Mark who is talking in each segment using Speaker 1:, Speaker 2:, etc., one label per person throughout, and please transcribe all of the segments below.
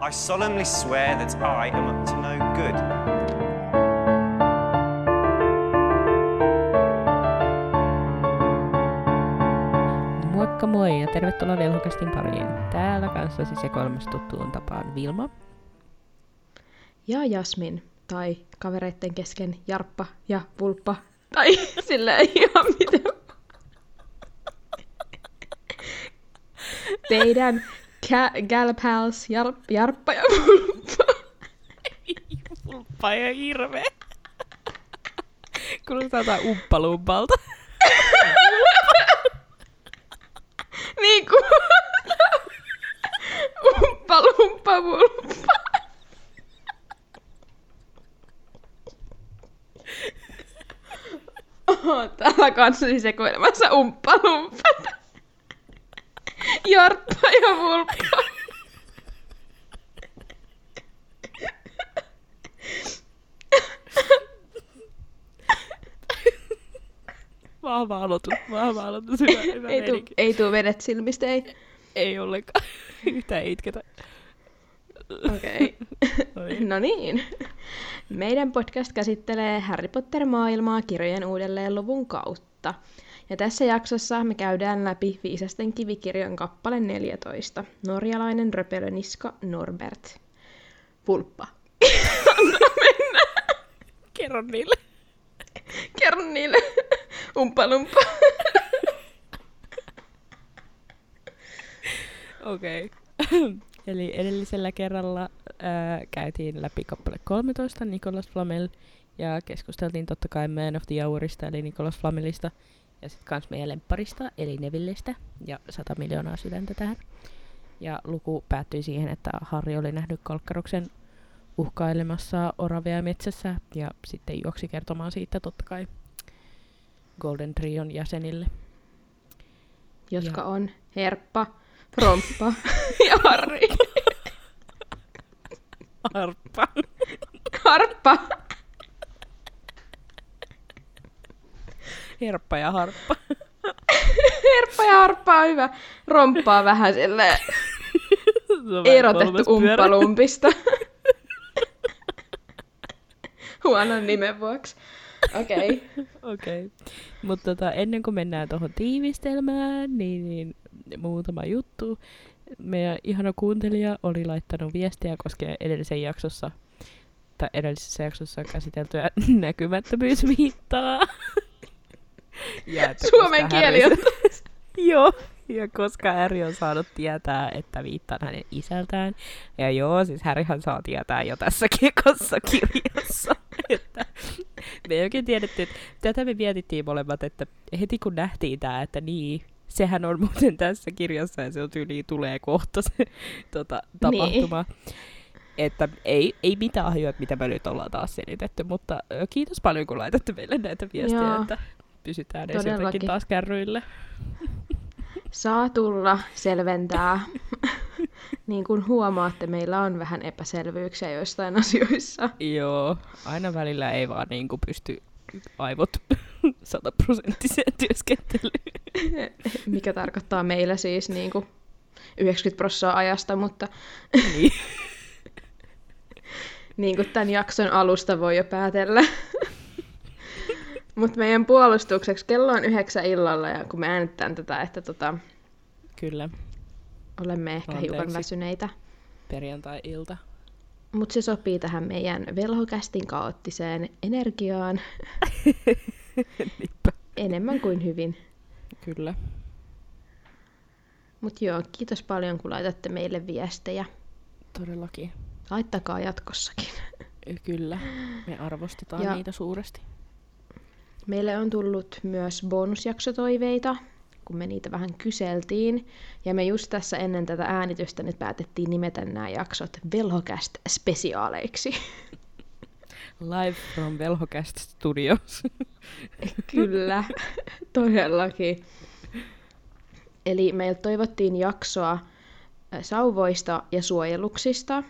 Speaker 1: I solemnly swear that I am up to no good.
Speaker 2: Moikka moi ja tervetuloa Velhokastin pariin. Täällä kanssasi sekoilmas tuttuun tapaan Vilma.
Speaker 3: Ja Jasmin, tai kavereitten kesken Jarppa ja Pulppa, tai silleen ihan miten... Teidän gal pals Jarp, Jarppa ja Pulppa.
Speaker 2: Pulppa ja hirve. Kuulostaa jotain umppalumpalta.
Speaker 3: Niin kuin... Umppa lumppa pulppa. Oho, täällä kanssasi sekoilemassa umppa lumppa. Jarppa ja pulppa.
Speaker 2: Vahva aloitus, vahva aloitus. Hyvä, hyvä
Speaker 3: Ei tuu, ei tuu vedet silmistä, ei.
Speaker 2: Ei ollenkaan. Yhtään itketä.
Speaker 3: Okei.
Speaker 2: Oi.
Speaker 3: No niin. Meidän podcast käsittelee Harry Potter-maailmaa kirjojen uudelleen luvun kautta. Ja tässä jaksossa me käydään läpi Viisasten kivikirjan kappale 14. Norjalainen röpelöniska Norbert. Pulppa.
Speaker 2: Kerro niille.
Speaker 3: Kerro niille. Umpalumpa.
Speaker 2: Okei. Okay. Eli edellisellä kerralla ää, käytiin läpi kappale 13 Nicolas Flamel ja keskusteltiin totta kai Man of the Hourista eli Nicolas Flamelista ja sitten kans meidän lempparista eli Nevillestä ja 100 miljoonaa sydäntä tähän. Ja luku päättyi siihen, että Harry oli nähnyt Kalkkaroksen uhkailemassa oravea metsässä ja sitten juoksi kertomaan siitä totta kai Golden Trion jäsenille.
Speaker 3: Jotka
Speaker 2: Ja-
Speaker 3: on Herppa, Romppa ja Harri.
Speaker 2: Harppa.
Speaker 3: Harppa.
Speaker 2: Herppa ja harppa.
Speaker 3: Herppa ja Harppa on hyvä. Romppa on vähän silleen erotettu umppalumpista. Huonon nimen vuoksi. Okei. Okay.
Speaker 2: Okei. Okay. Mutta tota, ennen kuin mennään tuohon tiivistelmään, niin, niin muutama juttu. Meidän ihana kuuntelija oli laittanut viestiä koskien edellisen jaksossa, tai edellisessä jaksossa käsiteltyä näkymättömyysviittaa. Ja että
Speaker 3: Suomen kieli on
Speaker 2: Joo, ja koska Harry on saanut tietää, että viittaan hänen isältään. Ja joo, siis Harryhan saa tietää jo tässä kekossa kirjassa. että me ei oikein tiedetty, että tätä me mietittiin molemmat, että heti kun nähtiin tämä, että niin, sehän on muuten tässä kirjassa ja se on tyyliin tulee kohta se tota, tapahtuma. Niin. Että ei, ei mitään hajoa, mitä me nyt ollaan taas selitetty, mutta kiitos paljon, kun laitatte meille näitä viestejä,
Speaker 3: Joo.
Speaker 2: että pysytään edes jotenkin taas kärryillä.
Speaker 3: Saa tulla selventää. niin kuin huomaatte, meillä on vähän epäselvyyksiä joistain asioissa.
Speaker 2: Joo, aina välillä ei vaan niin kuin pysty aivot sataprosenttiseen työskentelyyn.
Speaker 3: Mikä tarkoittaa meillä siis niin kuin 90 prosenttia ajasta, mutta
Speaker 2: niin.
Speaker 3: niin kuin tämän jakson alusta voi jo päätellä. Mutta meidän puolustukseksi kello on yhdeksän illalla ja kun me äänitetään tätä, että tota,
Speaker 2: Kyllä,
Speaker 3: olemme ehkä hiukan
Speaker 2: Anteeksi.
Speaker 3: väsyneitä.
Speaker 2: perjantai-ilta.
Speaker 3: Mutta se sopii tähän meidän velhokästin kaoottiseen energiaan enemmän kuin hyvin.
Speaker 2: Kyllä.
Speaker 3: Mutta joo, kiitos paljon kun laitatte meille viestejä.
Speaker 2: Todellakin.
Speaker 3: Laittakaa jatkossakin.
Speaker 2: Kyllä. Me arvostetaan
Speaker 3: ja...
Speaker 2: niitä suuresti.
Speaker 3: Meille on tullut myös bonusjaksotoiveita, kun me niitä vähän kyseltiin. Ja me just tässä ennen tätä äänitystä nyt päätettiin nimetä nämä jaksot Velhocast spesiaaleiksi.
Speaker 2: Live from Velhocast Studios.
Speaker 3: Kyllä, todellakin. Eli meiltä toivottiin jaksoa sauvoista ja suojeluksista.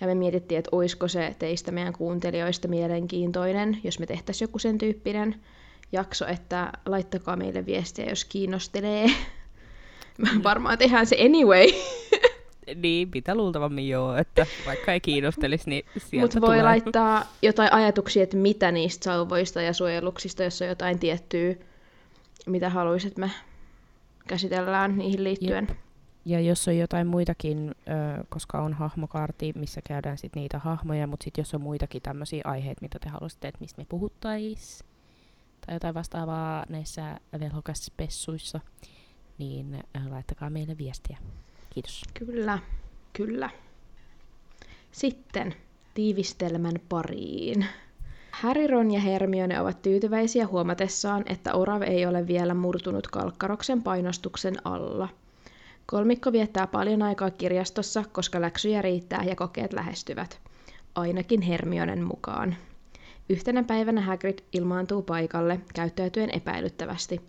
Speaker 3: Ja me mietittiin, että olisiko se teistä meidän kuuntelijoista mielenkiintoinen, jos me tehtäisiin joku sen tyyppinen jakso, että laittakaa meille viestiä, jos kiinnostelee. Varmaan tehdään se anyway.
Speaker 2: Niin, mitä luultavammin joo, että vaikka ei kiinnostelisi, niin sieltä
Speaker 3: Mutta voi
Speaker 2: tulee.
Speaker 3: laittaa jotain ajatuksia, että mitä niistä sauvoista ja suojeluksista, jos on jotain tiettyä, mitä haluaisit, että me käsitellään niihin liittyen.
Speaker 2: Jep. Ja jos on jotain muitakin, ö, koska on hahmokartti, missä käydään sit niitä hahmoja, mutta sitten jos on muitakin tämmöisiä aiheita, mitä te haluaisitte, että mistä me puhuttais, tai jotain vastaavaa näissä velhokaspessuissa, niin ö, laittakaa meille viestiä. Kiitos.
Speaker 3: Kyllä, kyllä. Sitten tiivistelmän pariin. Harry, Ron ja Hermione ovat tyytyväisiä huomatessaan, että Orave ei ole vielä murtunut Kalkkaroksen painostuksen alla. Kolmikko viettää paljon aikaa kirjastossa, koska läksyjä riittää ja kokeet lähestyvät. Ainakin Hermionen mukaan. Yhtenä päivänä Hagrid ilmaantuu paikalle, käyttäytyen epäilyttävästi.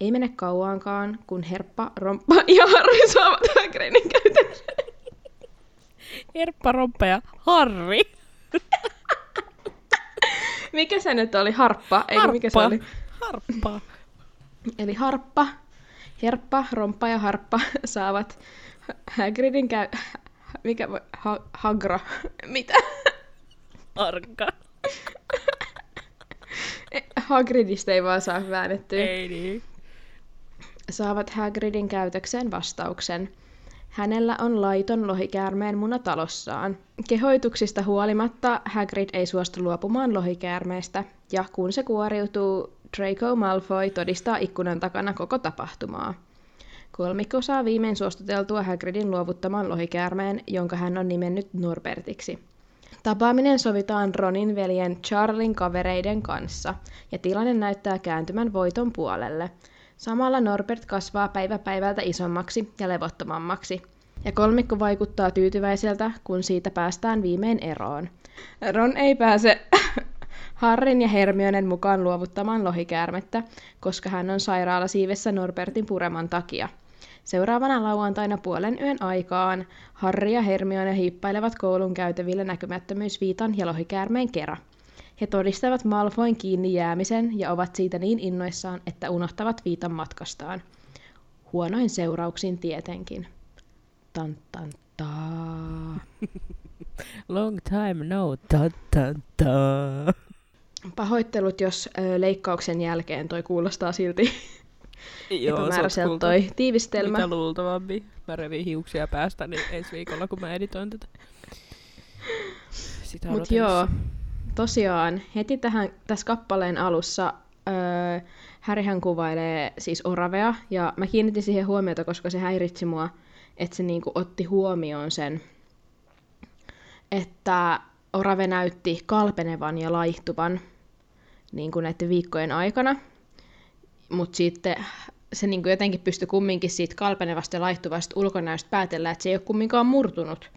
Speaker 3: Ei mene kauankaan, kun Herppa, Romppa ja Harry saavat Hagridin käytökseen.
Speaker 2: Herppa, Romppa ja Harri.
Speaker 3: Mikä se nyt oli? Harppa? Eikö mikä se oli?
Speaker 2: Harppa.
Speaker 3: Eli Harppa, Herppa, Romppa ja Harppa saavat Hagridin käy... Mikä voi... Ha- Hagra. Mitä?
Speaker 2: Arka.
Speaker 3: Hagridista ei vaan saa väännettyä.
Speaker 2: Ei niin.
Speaker 3: Saavat Hagridin käytökseen vastauksen. Hänellä on laiton lohikäärmeen muna talossaan. Kehoituksista huolimatta Hagrid ei suostu luopumaan lohikäärmeestä, ja kun se kuoriutuu, Draco Malfoy todistaa ikkunan takana koko tapahtumaa. Kolmikko saa viimein suostuteltua Hagridin luovuttamaan lohikäärmeen, jonka hän on nimennyt Norbertiksi. Tapaaminen sovitaan Ronin veljen Charlin kavereiden kanssa, ja tilanne näyttää kääntymän voiton puolelle. Samalla Norbert kasvaa päivä päivältä isommaksi ja levottomammaksi, ja kolmikko vaikuttaa tyytyväiseltä, kun siitä päästään viimein eroon. Ron ei pääse Harrin ja Hermionen mukaan luovuttamaan lohikäärmettä, koska hän on sairaalasiivessä Norbertin pureman takia. Seuraavana lauantaina puolen yön aikaan Harri ja Hermione hiippailevat koulun käytävillä näkymättömyysviitan ja lohikäärmeen kera. He todistavat Malfoin kiinni jäämisen ja ovat siitä niin innoissaan, että unohtavat viitan matkastaan. Huonoin seurauksin tietenkin. Tan tan taa.
Speaker 2: Long time no ta ta ta.
Speaker 3: Pahoittelut, jos ö, leikkauksen jälkeen toi kuulostaa silti
Speaker 2: Joo,
Speaker 3: epämääräiseltä toi tiivistelmä.
Speaker 2: Mitä luultavammin. Mä revin hiuksia päästä niin ensi viikolla, kun mä editoin tätä. Sitä
Speaker 3: Mut joo, tosiaan heti tähän, tässä kappaleen alussa öö, Härihän kuvailee siis Oravea, ja mä kiinnitin siihen huomiota, koska se häiritsi mua, että se niinku otti huomioon sen, että Orave näytti kalpenevan ja laihtuvan niin kuin näiden viikkojen aikana, mutta sitten se niin kuin jotenkin pystyi kumminkin siitä kalpenevasta ja laihtuvasta ulkonäöstä päätellä, että se ei ole kumminkaan murtunut.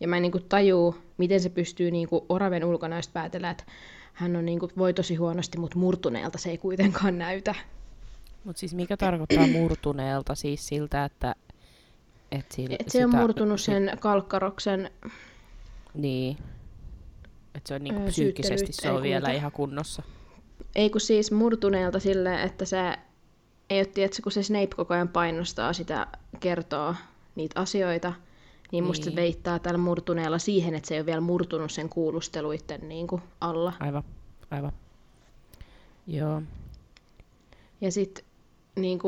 Speaker 3: Ja mä en niin kuin tajuu, miten se pystyy niin kuin Oraven ulkonäöstä päätellä, että hän on niin kuin, voi tosi huonosti, mutta murtuneelta se ei kuitenkaan näytä.
Speaker 2: Mut siis mikä tarkoittaa murtuneelta? Siis siltä, että... Et sil,
Speaker 3: Et se on
Speaker 2: sitä-
Speaker 3: murtunut sen kalkkaroksen,
Speaker 2: Niin. Että se on niinku
Speaker 3: Öö,
Speaker 2: psyykkisesti se on vielä ihan kunnossa.
Speaker 3: ei kun siis murtuneelta silleen, että se ei ole, tiedätkö, kun se Snape koko ajan painostaa sitä, kertoo niitä asioita, niin musta se
Speaker 2: Niin.
Speaker 3: veittää tällä murtuneella siihen, että se ei ole vielä murtunut sen kuulusteluiden niin kuin, alla.
Speaker 2: Aivan, aivan. Joo.
Speaker 3: Ja sitten niin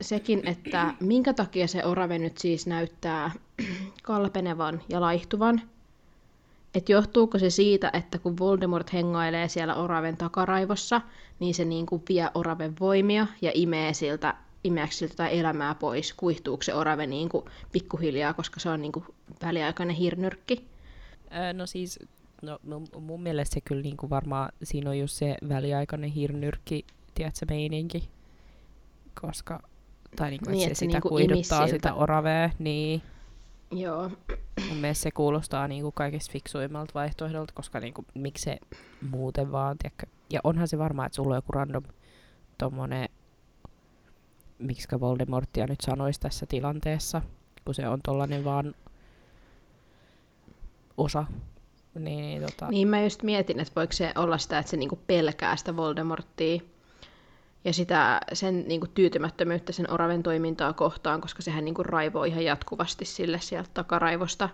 Speaker 3: sekin, että minkä takia se orave nyt siis näyttää kalpenevan ja laihtuvan. Että johtuuko se siitä, että kun Voldemort hengailee siellä oraven takaraivossa, niin se niin kuin vie oraven voimia ja imee siltä, imeäkö siltä jotain elämää pois. Kuihtuuko se orave niin kuin pikkuhiljaa, koska se on niin kuin väliaikainen hirnyrkki.
Speaker 2: Öö, no siis, no mun, mielestä se kyllä niinku varmaan, siinä on just se väliaikainen hirnyrkki, tiedätkö, meininki. Koska, tai niinku,
Speaker 3: Niin,
Speaker 2: niin,
Speaker 3: että
Speaker 2: se
Speaker 3: se
Speaker 2: sitä
Speaker 3: niinku
Speaker 2: kuiduttaa
Speaker 3: imisi
Speaker 2: sitä oravea, niin
Speaker 3: Joo.
Speaker 2: mun mielestä se kuulostaa niinku kaikista fiksuimmalta vaihtoehdolta, koska niinku, miksi se muuten vaan, tiedätkö, ja onhan se varmaa, että sulla on joku random tommonen, miksikä Voldemortia nyt sanoisi tässä tilanteessa, kun se on tollanen vaan osa. Niin, niin tota,
Speaker 3: Niin mä just mietin, että voiko se olla sitä, että se niinku pelkää sitä Voldemorttia. Ja sitä sen niin kuin, tyytymättömyyttä sen oraven toimintaa kohtaan, koska sehän niin kuin, raivoo ihan jatkuvasti sille sieltä takaraivosta.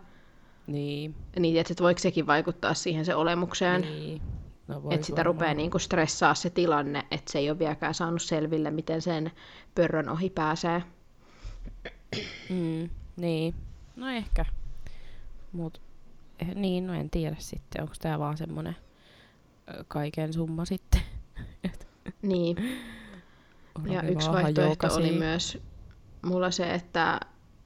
Speaker 2: Niin.
Speaker 3: Niin, että voiko sekin vaikuttaa siihen se olemukseen.
Speaker 2: niin. No
Speaker 3: Että sitä rupeaa niinku stressaa se tilanne, että se ei ole vieläkään saanut selville, miten sen pörrön ohi pääsee.
Speaker 2: Mm, niin. No ehkä. Mut eh, niin, no en tiedä sitten. Onko tää vaan semmonen ö, kaiken summa sitten?
Speaker 3: Niin. Ja
Speaker 2: Oravi
Speaker 3: yksi vaihtoehto oli myös mulla se, että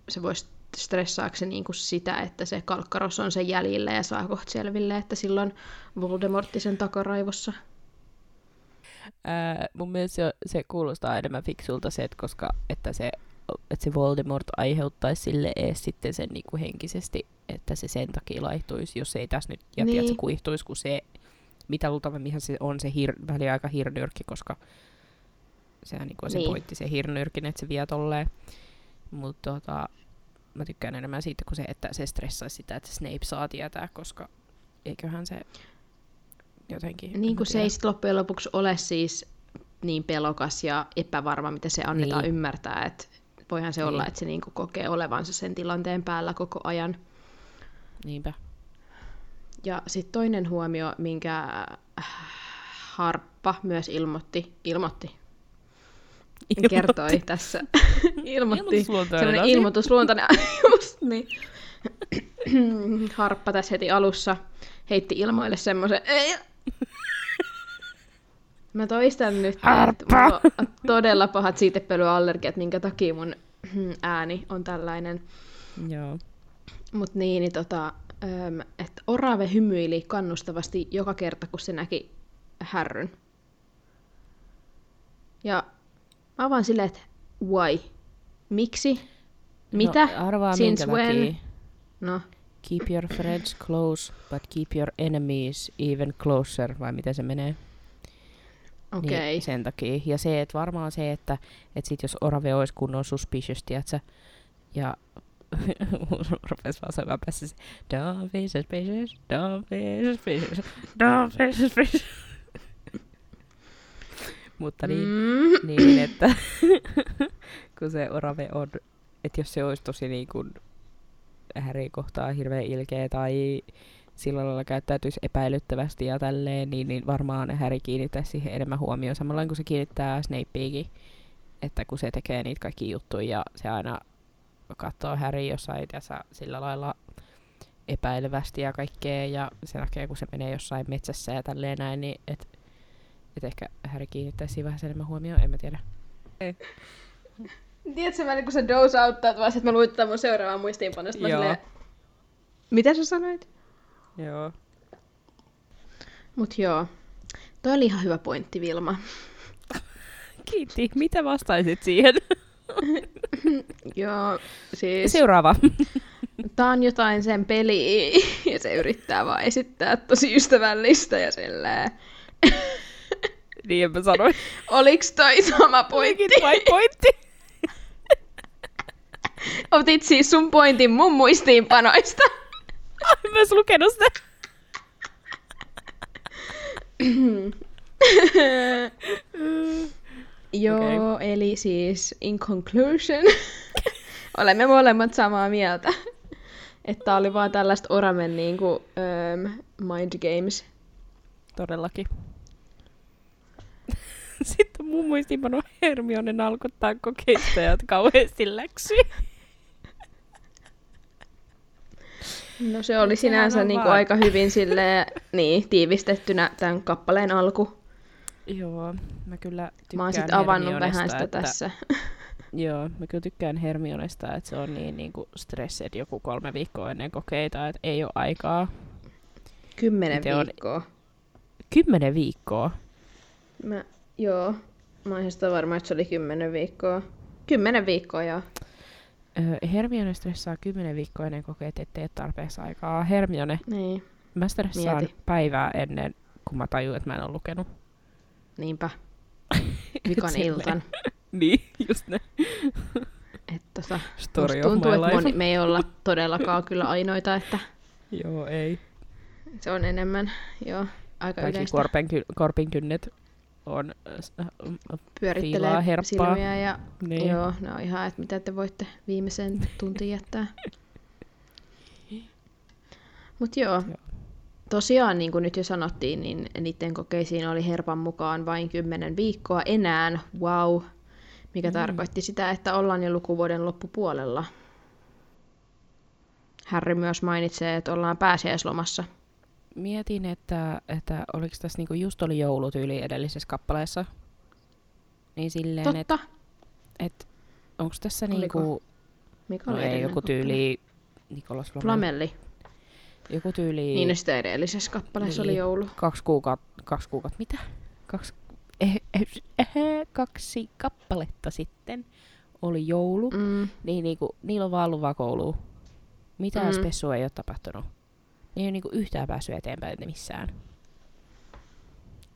Speaker 3: se voisi stressaako se niinku sitä, että se kalkkaros on sen jäljillä ja saa kohta selville, että silloin Voldemortti sen takaraivossa.
Speaker 2: Ää, mun mielestä se, se kuulostaa enemmän fiksulta se, että koska että se, että se Voldemort aiheuttaisi sille ees sitten sen niinku henkisesti, että se sen takia laihtuisi, jos se ei tässä nyt, ja niin.
Speaker 3: Niin.
Speaker 2: se kuihtuisi, kun se, mitä luultavammin se on se hir, väliaika hirnyrkki, koska sehän niinku on se
Speaker 3: Niin.
Speaker 2: pointti, se hirnyrkin, että se vie tolleen. Mutta tota, mä tykkään enemmän siitä kuin se, että se stressaisi sitä, että Snape saa tietää, koska eiköhän se jotenkin... en
Speaker 3: Niin kuin se ei sit loppujen lopuksi ole siis niin pelokas ja epävarma, mitä se annetaan
Speaker 2: Niin.
Speaker 3: niin. ymmärtää. Että voihan se
Speaker 2: Niin.
Speaker 3: niin. olla, että se niinku kokee olevansa sen tilanteen päällä koko ajan.
Speaker 2: Niinpä.
Speaker 3: Ja sitten toinen huomio, minkä äh, Harppa myös ilmoitti, ilmoitti, kertoi tässä. ilmoitti.
Speaker 2: Ilmoitusluontoinen
Speaker 3: Sellainen
Speaker 2: asia.
Speaker 3: ilmoitusluontoinen, just niin. Harppa tässä heti alussa heitti ilmoille semmoisen... Mä toistan nyt, että
Speaker 2: Harppa!
Speaker 3: on todella pahat siitepölyallergiat, minkä takia mun ääni on tällainen.
Speaker 2: Joo.
Speaker 3: Mut niin, niin tota, että Orave hymyili kannustavasti joka kerta, kun se näki härryn. Ja mä vaan silleen, että why? Miksi? Mitä?
Speaker 2: No, arvaa
Speaker 3: Since
Speaker 2: minkä
Speaker 3: when?
Speaker 2: takia.
Speaker 3: No,
Speaker 2: Keep your friends close, but keep your enemies even closer, vai miten se menee?
Speaker 3: okei. Okay.
Speaker 2: Niin sen takia. Ja se, että varmaan se, että, että sit jos Orave olisi kunnon suspicious, tiedätkö, ja rupes vaan sanomaan päässä se, don't be suspicious, don't be suspicious. Mutta niin,
Speaker 3: Mm.
Speaker 2: niin, että kun se orave on, että jos se olisi tosi niin kuin Harry kohtaa hirveän ilkeä tai sillä lailla käyttäytyisi epäilyttävästi ja tälleen, niin, niin varmaan Harry kiinnittäisi siihen enemmän huomioon. Samalla kuin se kiinnittää Snapeakin, että kun se tekee niitä kaikki juttuja ja se aina katsoo Harry jossain tässä sillä lailla epäilevästi ja kaikkea ja se näkee, kun se menee jossain metsässä ja tälleen näin, niin et, et ehkä Harry kiinnittäisi siihen vähän enemmän huomioon, en mä tiedä.
Speaker 3: Tiedätkö, mä kun sä doze outtaa, vaan että mä luin tätä mun seuraavaa muistiinpanosta.
Speaker 2: Joo.
Speaker 3: silleen, mitä sä sanoit?
Speaker 2: Joo.
Speaker 3: Mut joo. Toi oli ihan hyvä pointti, Vilma.
Speaker 2: Kiitti. Mitä vastaisit siihen?
Speaker 3: Joo, siis
Speaker 2: Seuraava.
Speaker 3: tää on jotain sen peli ja se yrittää vaan esittää tosi ystävällistä ja silleen.
Speaker 2: niin mä sanoin.
Speaker 3: Oliks toi sama pointti?
Speaker 2: Olikin vai pointti?
Speaker 3: Otit siis sun pointin mun muistiinpanoista.
Speaker 2: En mä ois lukenut sitä.
Speaker 3: Joo, okay. eli siis in conclusion, olemme molemmat samaa mieltä. Että oli vaan tällaista oramen niinku, um, mind games.
Speaker 2: Todellakin. Sitten mun muistiinpano Hermione nalkuttaa kokeista ja kauheasti läksyjä.
Speaker 3: No se oli sinänsä
Speaker 2: on
Speaker 3: niinku
Speaker 2: vaan.
Speaker 3: aika hyvin sille, niin, tiivistettynä tämän kappaleen alku.
Speaker 2: Joo, mä kyllä tykkään
Speaker 3: Mä oon sit avannut vähän sitä
Speaker 2: että,
Speaker 3: tässä.
Speaker 2: Joo, mä kyllä tykkään Hermionesta, että se on niin, niin kuin stressed joku kolme viikkoa ennen kokeita, että ei ole aikaa.
Speaker 3: Kymmenen
Speaker 2: Miten on-
Speaker 3: viikkoa.
Speaker 2: Kymmenen viikkoa.
Speaker 3: Mä, joo, mä oon ihan sitä varma, että se oli kymmenen viikkoa. Kymmenen viikkoa, joo.
Speaker 2: Hermione stressaa kymmenen viikkoa ennen kokeet, ettei ole tarpeeksi aikaa. Hermione,
Speaker 3: Niin,
Speaker 2: mä stressaan
Speaker 3: Mieti.
Speaker 2: päivää ennen, kun mä tajun, että mä en ole lukenut.
Speaker 3: Niinpä. Vikan iltan.
Speaker 2: Niin, just ne.
Speaker 3: Että tota,
Speaker 2: Story
Speaker 3: tuntuu, että moni, me ei olla todellakaan kyllä ainoita, että
Speaker 2: Joo, ei.
Speaker 3: se on enemmän, joo, aika
Speaker 2: Kaikki
Speaker 3: yleistä.
Speaker 2: korpen, korpin kynnet on äh, äh,
Speaker 3: Pyörittelee
Speaker 2: Fiilaa herppaa.
Speaker 3: silmiä ja
Speaker 2: Niin.
Speaker 3: joo, no ihan, että mitä te voitte viimeisen tuntiin jättää. Mut joo,
Speaker 2: Joo.
Speaker 3: Tosiaan niin kuin nyt jo sanottiin, niin niiden kokeisiin oli Herpan mukaan vain 10 viikkoa enää, wow, mikä mm. tarkoitti sitä, että ollaan jo lukuvuoden loppupuolella. Harry myös mainitsee, että ollaan pääsiäislomassa.
Speaker 2: Mietin, että, että oliko tässä niinku just oli joulutyyli edellisessä kappaleessa. Niin silleen, että
Speaker 3: Totta.
Speaker 2: et, onko tässä
Speaker 3: Oliko?
Speaker 2: niinku,
Speaker 3: Mikä
Speaker 2: no ei, joku tyyli, Nikolas Flamel,
Speaker 3: Flamelli.
Speaker 2: Joku tyyli
Speaker 3: Niin, no sitä edellisessä kappaleessa
Speaker 2: Niin.
Speaker 3: oli joulu.
Speaker 2: kaksi kuukautta, kaksi kuukautta, mitä? Kaksi, eh, eh, eh, kaksi kappaletta sitten oli joulu.
Speaker 3: Mm.
Speaker 2: Niin niinku, niillä on vaan ollut vaan kouluun. Mitään
Speaker 3: Mm.
Speaker 2: spessua ei ole tapahtunut. Ne ei ole niinku yhtään päässyt eteenpäin missään.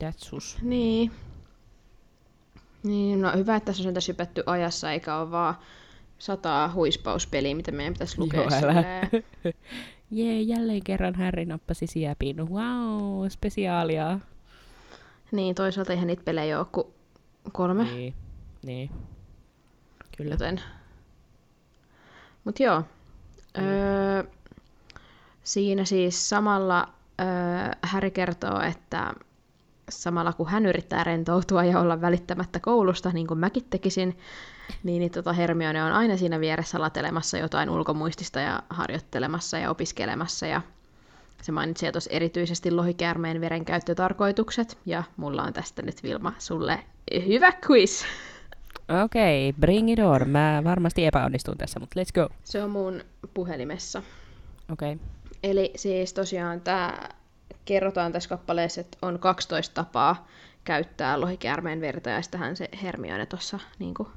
Speaker 2: That's sus.
Speaker 3: Niin. Niin, no hyvä, että tässä on sentään sypätty ajassa, eikä ole vaan sataa huispauspeliä, mitä meidän pitäisi lukea
Speaker 2: Joo, älä. Jee, jälleen kerran Harry nappasi siepin. Wow, spesiaalia.
Speaker 3: Niin, toisaalta eihän niitä pelejä ole kuin kolme,
Speaker 2: Niin, niin. Kyllä.
Speaker 3: joten... Mut joo. Öö, siinä siis samalla öö, Harry kertoo, että samalla kun hän yrittää rentoutua ja olla välittämättä koulusta, niin kuin mäkin tekisin, niin, niin tota Hermione on aina siinä vieressä latelemassa jotain ulkomuistista ja harjoittelemassa ja opiskelemassa. Ja se mainitsee tuossa erityisesti lohikäärmeen verenkäyttötarkoitukset. Ja mulla on tästä nyt Vilma sulle hyvä quiz.
Speaker 2: Okei, okay, bring it on. Mä varmasti epäonnistun tässä, mutta let's go.
Speaker 3: Se on mun puhelimessa.
Speaker 2: Okei. Okay.
Speaker 3: Eli siis tosiaan tämä kerrotaan tässä kappaleessa, että on 12 tapaa käyttää lohikäärmeen verta, ja sitähän se Hermione tuossa niinku,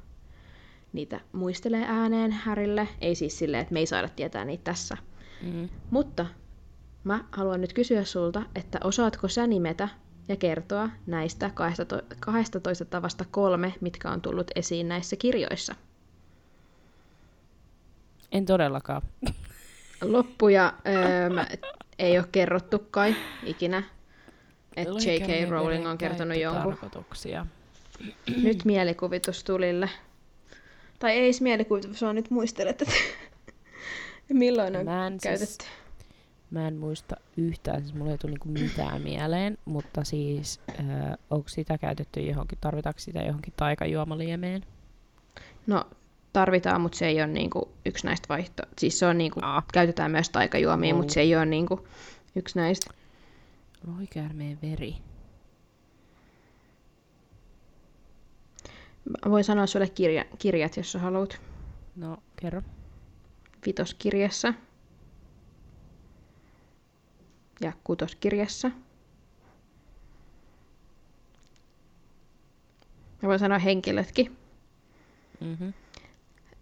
Speaker 3: niitä muistelee ääneen Härille. Ei siis silleen, että me ei saada tietää niitä tässä.
Speaker 2: Mm.
Speaker 3: Mutta mä haluan nyt kysyä sulta, että osaatko sä nimetä ja kertoa näistä 12 12 tavasta kolme, mitkä on tullut esiin näissä kirjoissa?
Speaker 2: En todellakaan.
Speaker 3: Loppuja öö, ei ole kerrottu kai ikinä, että J.K. Rowling on kertonut jonkun. Nyt mielikuvitus tulille. Tai ei edes mielikuvitus, vaan nyt muistelet, että milloin on
Speaker 2: Mä en,
Speaker 3: käytetty.
Speaker 2: siis, mä en muista yhtään, siis mulla ei tule niinku mitään mieleen, mutta siis äh, onko sitä käytetty johonkin, tarvitaanko sitä johonkin taikajuomaliemeen?
Speaker 3: No, tarvitaan, mutta se ei ole niinku yksi näistä vaihto... Siis se on niinku,
Speaker 2: Aa.
Speaker 3: käytetään myös taikajuomia, mutta se ei ole niinku yksi näistä.
Speaker 2: Lohikäärmeen veri.
Speaker 3: Mä voin sanoa sulle kirja, kirjat, jos sä haluat.
Speaker 2: No, kerro.
Speaker 3: Vitoskirjassa. Ja kutoskirjassa. Mä voin sanoa henkilötkin.
Speaker 2: Mm-hmm.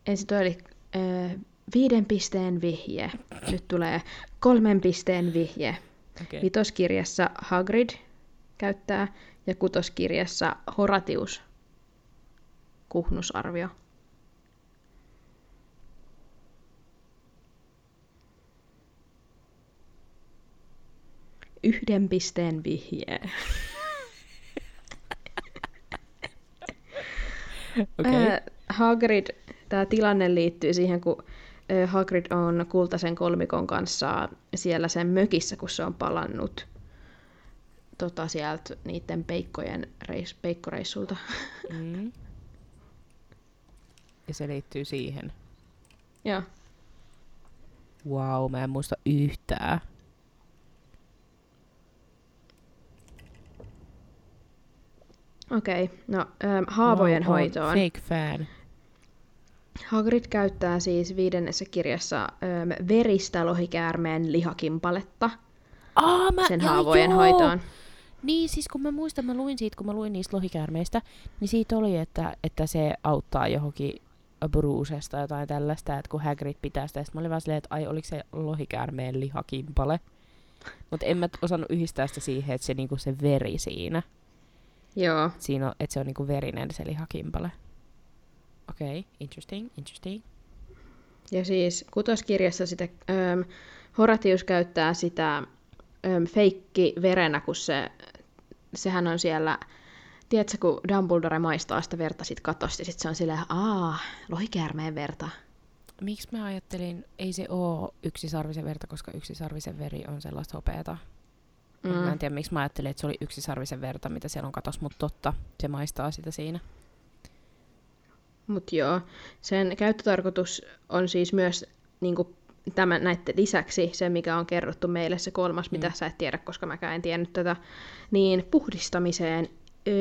Speaker 3: Ensin toi oli ö, viiden pisteen vihje. Nyt tulee kolmen pisteen vihje.
Speaker 2: Okay.
Speaker 3: Vitoskirjassa Hagrid käyttää ja kutoskirjassa Horatius. Kuhnusarvio. Yhden pisteen vihje.
Speaker 2: Okay.
Speaker 3: Hagrid, tämä tilanne liittyy siihen, kun Hagrid on kultaisen kolmikon kanssa siellä sen mökissä, kun se on palannut tota, sieltä niiden peikkojen reis, peikkoreissulta.
Speaker 2: Mm. Ja se liittyy siihen.
Speaker 3: Joo.
Speaker 2: Wow, mä en muista yhtään.
Speaker 3: Okei, okay. no ähm, haavojen
Speaker 2: wow, oon
Speaker 3: hoitoon.
Speaker 2: Fake fan.
Speaker 3: Hagrid käyttää siis viidennessä kirjassa ähm, veristä lohikäärmeen lihakimpaletta
Speaker 2: Aa, mä,
Speaker 3: sen haavojen
Speaker 2: joo!
Speaker 3: hoitoon.
Speaker 2: Niin, siis kun mä muistan, mä luin siitä, kun mä luin niistä lohikäärmeistä, niin siitä oli, että, että se auttaa johonkin bruusesta jotain tällaista, että kun Hagrid pitää sitä, mä olin vaan silleen, että ai, oliko se lohikäärmeen lihakimpale? Mutta en mä osannut yhdistää sitä siihen, että se, niinku, se veri siinä,
Speaker 3: Joo.
Speaker 2: siinä on, että se on niinku verinen se lihakimpale. Okei, okay, interesting, interesting.
Speaker 3: Ja siis kutoskirjassa sitä, ähm, Horatius käyttää sitä ähm, feikki verenä, kun se, sehän on siellä tiedätkö, kun Dumbledore maistaa sitä verta sit katosta, sit se on silleen, aa, lohikäärmeen verta.
Speaker 2: Miksi mä ajattelin, ei se oo yksisarvisen verta, koska yksisarvisen veri on sellaista hopeata. Mm. Mä en tiedä, miksi mä ajattelin, että se oli yksisarvisen verta, mitä siellä on katos, mutta totta, se maistaa sitä siinä.
Speaker 3: Mut joo, sen käyttötarkoitus on siis myös niinku, tämän näiden lisäksi se, mikä on kerrottu meille, se kolmas, mitä sä et tiedä, koska mäkään en tiennyt tätä, niin puhdistamiseen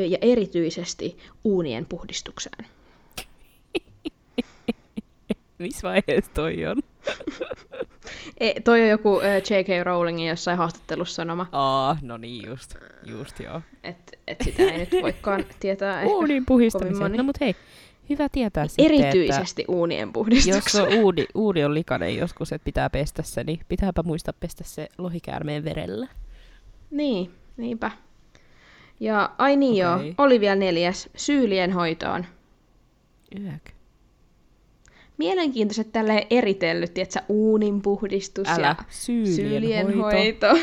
Speaker 3: ja erityisesti uunien puhdistukseen.
Speaker 2: Missä vaiheessa toi on?
Speaker 3: E, toi on joku ö, J.K. Rowlingin jossain haastattelussa sanoma,
Speaker 2: Aa, no niin just, just joo.
Speaker 3: että et sitä ei nyt voikaan tietää ehkä
Speaker 2: Uunin puhistamiseen. No mut hei, hyvä tietää sitten,
Speaker 3: Erityisesti uunien
Speaker 2: että jos on uuni, uuni on likainen joskus, että pitää pestä se, niin pitääpä muistaa pestä se lohikäärmeen verellä.
Speaker 3: Niin, niinpä. Ja ai niin
Speaker 2: Okei.
Speaker 3: joo, oli vielä neljäs, syylien hoitoon.
Speaker 2: Yök.
Speaker 3: Mielenkiintoiset tälleen eritellyt, että uunin puhdistus
Speaker 2: Älä,
Speaker 3: ja
Speaker 2: syylien,
Speaker 3: syylien
Speaker 2: hoito.
Speaker 3: hoito.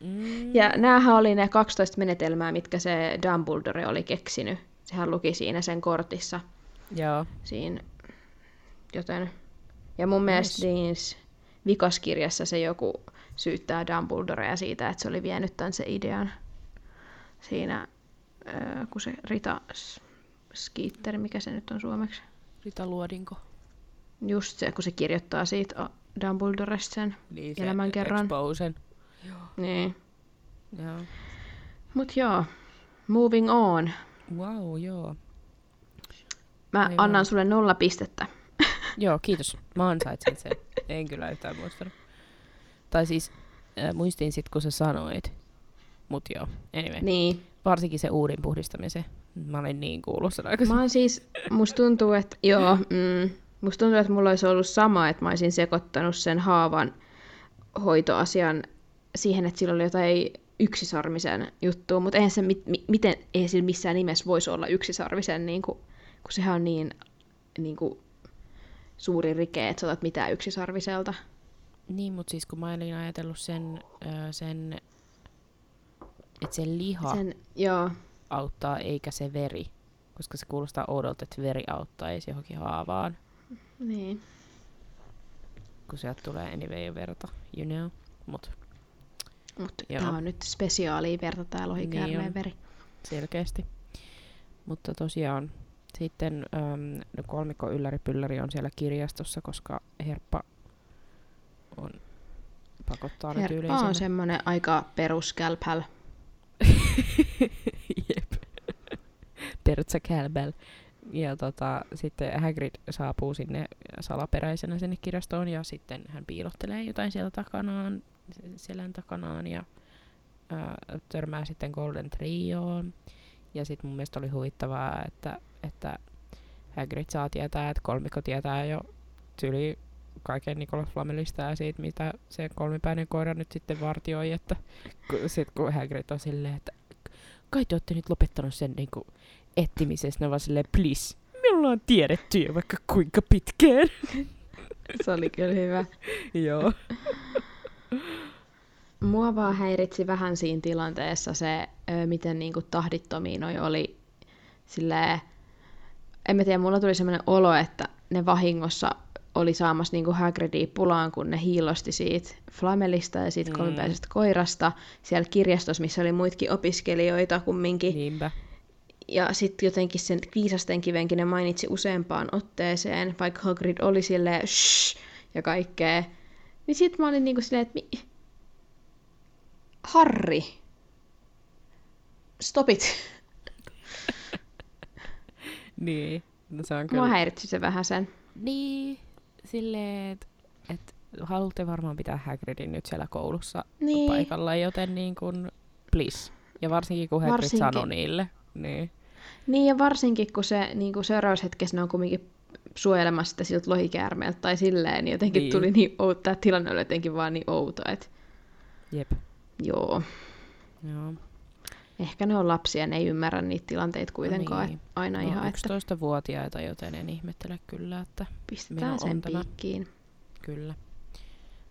Speaker 2: Mm.
Speaker 3: Ja näähän oli ne 12 menetelmää, mitkä se Dumbledore oli keksinyt. Sehän luki siinä sen kortissa.
Speaker 2: Joo.
Speaker 3: Siinä. Joten... Ja mun mielestä niissä vikaskirjassa se joku syyttää Dumbledorea siitä, että se oli vienyt tämän se idean siinä, kun se Rita Skeeter, mikä se nyt on suomeksi.
Speaker 2: Rita Luodinko.
Speaker 3: Just se, kun se kirjoittaa siitä Dumbledoresta sen
Speaker 2: Niin se
Speaker 3: elämänkerran.
Speaker 2: Exposen.
Speaker 3: Niin.
Speaker 2: Joo.
Speaker 3: Mut joo, moving on.
Speaker 2: Wow, joo.
Speaker 3: Mä
Speaker 2: Aivan.
Speaker 3: annan sulle nolla pistettä.
Speaker 2: Joo, kiitos. Mä ansaitsen sen. En kyllä yhtään muistanut. Tai siis äh, muistin sit, kun sä sanoit. Mut joo, anyway.
Speaker 3: Niin.
Speaker 2: Varsinkin se uudin puhdistamisen. Mä olin niin kuullut sen aikaisemmin.
Speaker 3: Mä oon siis, musta tuntuu, että joo, mm, musta tuntuu, että mulla olisi ollut sama, että mä olisin sekoittanut sen haavan hoitoasian siihen, että sillä oli jotain yksisarvisen juttua, mutta eihän se, mit, mi, miten, eihän sillä missään nimessä voisi olla yksisarvisen, niin kuin, kun sehän on niin, niin kuin, suuri rike, että sä otat mitään yksisarviselta.
Speaker 2: Niin, mutta siis kun mä olin ajatellut sen, äh, sen että se liha sen...
Speaker 3: Sen, joo,
Speaker 2: auttaa eikä se veri. Koska se kuulostaa oudolta, että veri auttaisi johonkin haavaan.
Speaker 3: niin.
Speaker 2: Kun sieltä tulee anyway verta, you know. Mut
Speaker 3: Mutta
Speaker 2: Joo.
Speaker 3: tää on nyt spesiaalia verta tää lohikäärmeen
Speaker 2: Niin on.
Speaker 3: veri.
Speaker 2: selkeästi. Mutta tosiaan sitten äm, no kolmikko ylläripylläri on siellä kirjastossa, koska Herppa on pakottaa ne
Speaker 3: Herppa on
Speaker 2: sinne.
Speaker 3: semmonen aika peruskälpäl.
Speaker 2: Jep. Pertsa Kälbel. Ja tota, sitten Hagrid saapuu sinne salaperäisenä sinne kirjastoon ja sitten hän piilottelee jotain sieltä takanaan, selän takanaan ja ää, törmää sitten Golden Trioon. Ja sitten mun mielestä oli huvittavaa, että, että Hagrid saa tietää, että kolmikko tietää jo tyyli kaiken Nicolas Flamelista ja siitä, mitä se kolmipäinen koira nyt sitten vartioi, että kun, sit kun Hagrid on silleen, että kai te olette nyt lopettanut sen niinku etsimisessä, ne vaan silleen, please, me ollaan tiedetty jo vaikka kuinka pitkään.
Speaker 3: Se oli kyllä hyvä.
Speaker 2: Joo.
Speaker 3: Mua vaan häiritsi vähän siinä tilanteessa se, miten niinku tahdittomia noi oli. Silleen, en mä tiedä, mulla tuli semmoinen olo, että ne vahingossa oli saamassa niinku Hagridia pulaan, kun ne hiilosti siitä Flamelista ja siitä
Speaker 2: Mm.
Speaker 3: kolmipäisestä koirasta siellä kirjastossa, missä oli muitakin opiskelijoita kumminkin.
Speaker 2: Niinpä.
Speaker 3: Ja sitten jotenkin sen viisasten kivenkin ne mainitsi useampaan otteeseen, vaikka Hagrid oli silleen shh ja kaikkea. Niin sit mä olin niinku silleen, että mi... Harri. Stop it.
Speaker 2: Niin. No se on
Speaker 3: Mua
Speaker 2: kyllä.
Speaker 3: häiritsi se vähän sen.
Speaker 2: Niin. Silleen, että et, haluatte varmaan pitää Hagridin nyt siellä koulussa
Speaker 3: Niin.
Speaker 2: paikalla, joten niin kuin, please. Ja varsinkin kun Hagrid
Speaker 3: Varsinkin.
Speaker 2: sanoi niille. Niin.
Speaker 3: Niin ja varsinkin kun se niin seuraushetkessä ne on kumminkin suojelemassa sitä siltä lohikäärmeeltä tai silleen, niin jotenkin
Speaker 2: niin.
Speaker 3: tuli niin outo, tämä tilanne oli jotenkin vaan niin outo, että
Speaker 2: Jep.
Speaker 3: joo.
Speaker 2: Joo.
Speaker 3: Ehkä ne on lapsia, ne ei ymmärrä niitä tilanteita kuitenkaan
Speaker 2: niin.
Speaker 3: niin. aina
Speaker 2: No,
Speaker 3: ihan, että
Speaker 2: 11-vuotiaita, joten en ihmettele kyllä, että
Speaker 3: pistetään sen
Speaker 2: tämä.
Speaker 3: piikkiin.
Speaker 2: kyllä.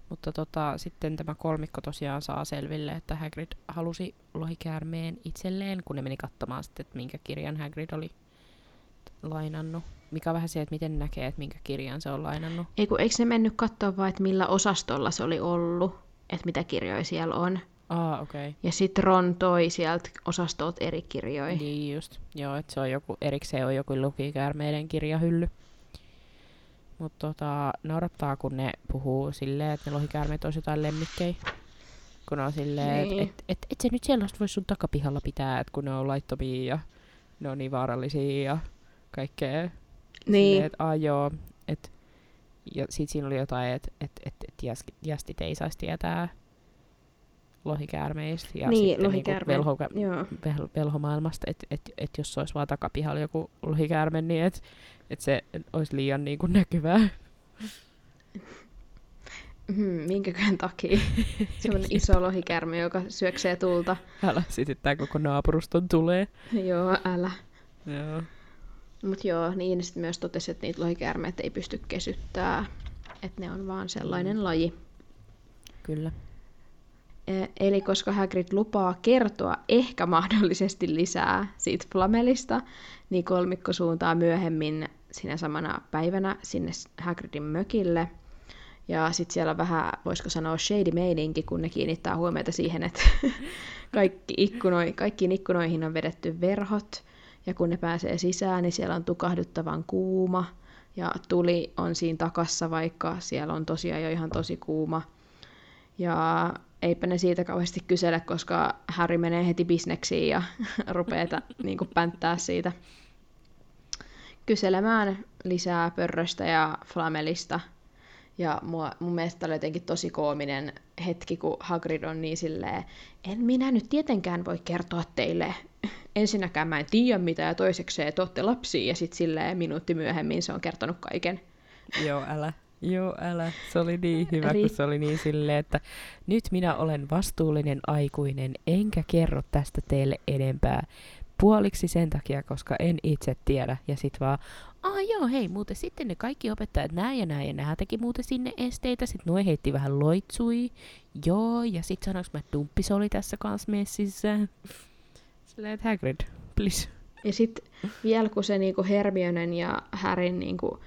Speaker 2: Mutta tota, sitten tämä kolmikko tosiaan saa selville, että Hagrid halusi lohikäärmeen itselleen, kun ne meni katsomaan sitten, että minkä kirjan Hagrid oli lainannut. Mikä on vähän se, että miten näkee, että minkä kirjan se on lainannut.
Speaker 3: Ei kun, eikö ne mennyt katsoa vaan, että millä osastolla se oli ollut, että mitä kirjoja siellä on.
Speaker 2: Aa, okei. Okay.
Speaker 3: Ja sitten Ron toi sieltä osastolta eri kirjoja.
Speaker 2: Niin just. Joo, että se on joku, erikseen on joku lohikäärmeiden kirjahylly. Mutta tota, naurattaa, kun ne puhuu silleen, että ne lohikäärmeet olisi jotain lemmikkejä. Kun ne on silleen,
Speaker 3: Niin.
Speaker 2: että et, et, et sä nyt sellaista voi sun takapihalla pitää, että kun ne on laittomia ja ne on niin vaarallisia ja kaikkea.
Speaker 3: Niin.
Speaker 2: Silleen, että aah joo, et, ja sit siinä oli jotain, että et, et, et jästit ei saisi tietää lohikäärmeistä ja
Speaker 3: Niin,
Speaker 2: sitten niinku velho,
Speaker 3: Joo.
Speaker 2: vel, velhomaailmasta, että et, et jos se olisi vaan takapihalla joku lohikäärme, niin että et se olisi liian niinku näkyvää.
Speaker 3: Hmm, minkäkään takia. Semmoinen iso lohikärme, joka syöksee tulta.
Speaker 2: Älä sitten tää koko naapuruston tulee.
Speaker 3: Joo, älä.
Speaker 2: Joo.
Speaker 3: Mutta joo, niin sitten myös totesi, että niitä lohikäärmeitä ei pysty kesyttää. Että ne on vaan sellainen laji.
Speaker 2: Kyllä.
Speaker 3: E- Eli koska Hagrid lupaa kertoa ehkä mahdollisesti lisää siitä Flamelista, niin kolmikko suuntaa myöhemmin sinä samana päivänä sinne Hagridin mökille. Ja sitten siellä on vähän, voisiko sanoa, shady meininki, kun ne kiinnittää huomiota siihen, että kaikki ikkunoi, kaikkiin ikkunoihin on vedetty verhot. Ja kun ne pääsee sisään, niin siellä on tukahduttavan kuuma. Ja tuli on siinä takassa, vaikka siellä on tosiaan jo ihan tosi kuuma. Ja eipä ne siitä kauheasti kysele, koska Harry menee heti bisneksiin ja rupeaa niin pänttää siitä kyselemään lisää pörröstä ja flamelista. Ja mua, mun mielestä oli jotenkin tosi koominen hetki, kun Hagrid on niin silleen, en minä nyt tietenkään voi kertoa teille. Ensinnäkään mä en tiedä mitä ja toisekseen te olette lapsia ja sitten silleen minuutti myöhemmin se on kertonut kaiken.
Speaker 2: Joo, älä. Joo, älä. Se oli niin hyvä, kun se oli niin silleen, että nyt minä olen vastuullinen aikuinen, enkä kerro tästä teille enempää. Puoliksi sen takia, koska en itse tiedä. Ja sit vaan, aa joo, hei, muuten sitten ne kaikki opettajat nää ja nää ja nää teki muuten sinne esteitä. Sitten nuo heitti vähän loitsui. Joo, ja sit sanoinko mä, että dumppis oli tässä kans messissä. Silleen, että Hagrid, please.
Speaker 3: Ja sitten vielä kun se niinku Hermionen ja Härin niinku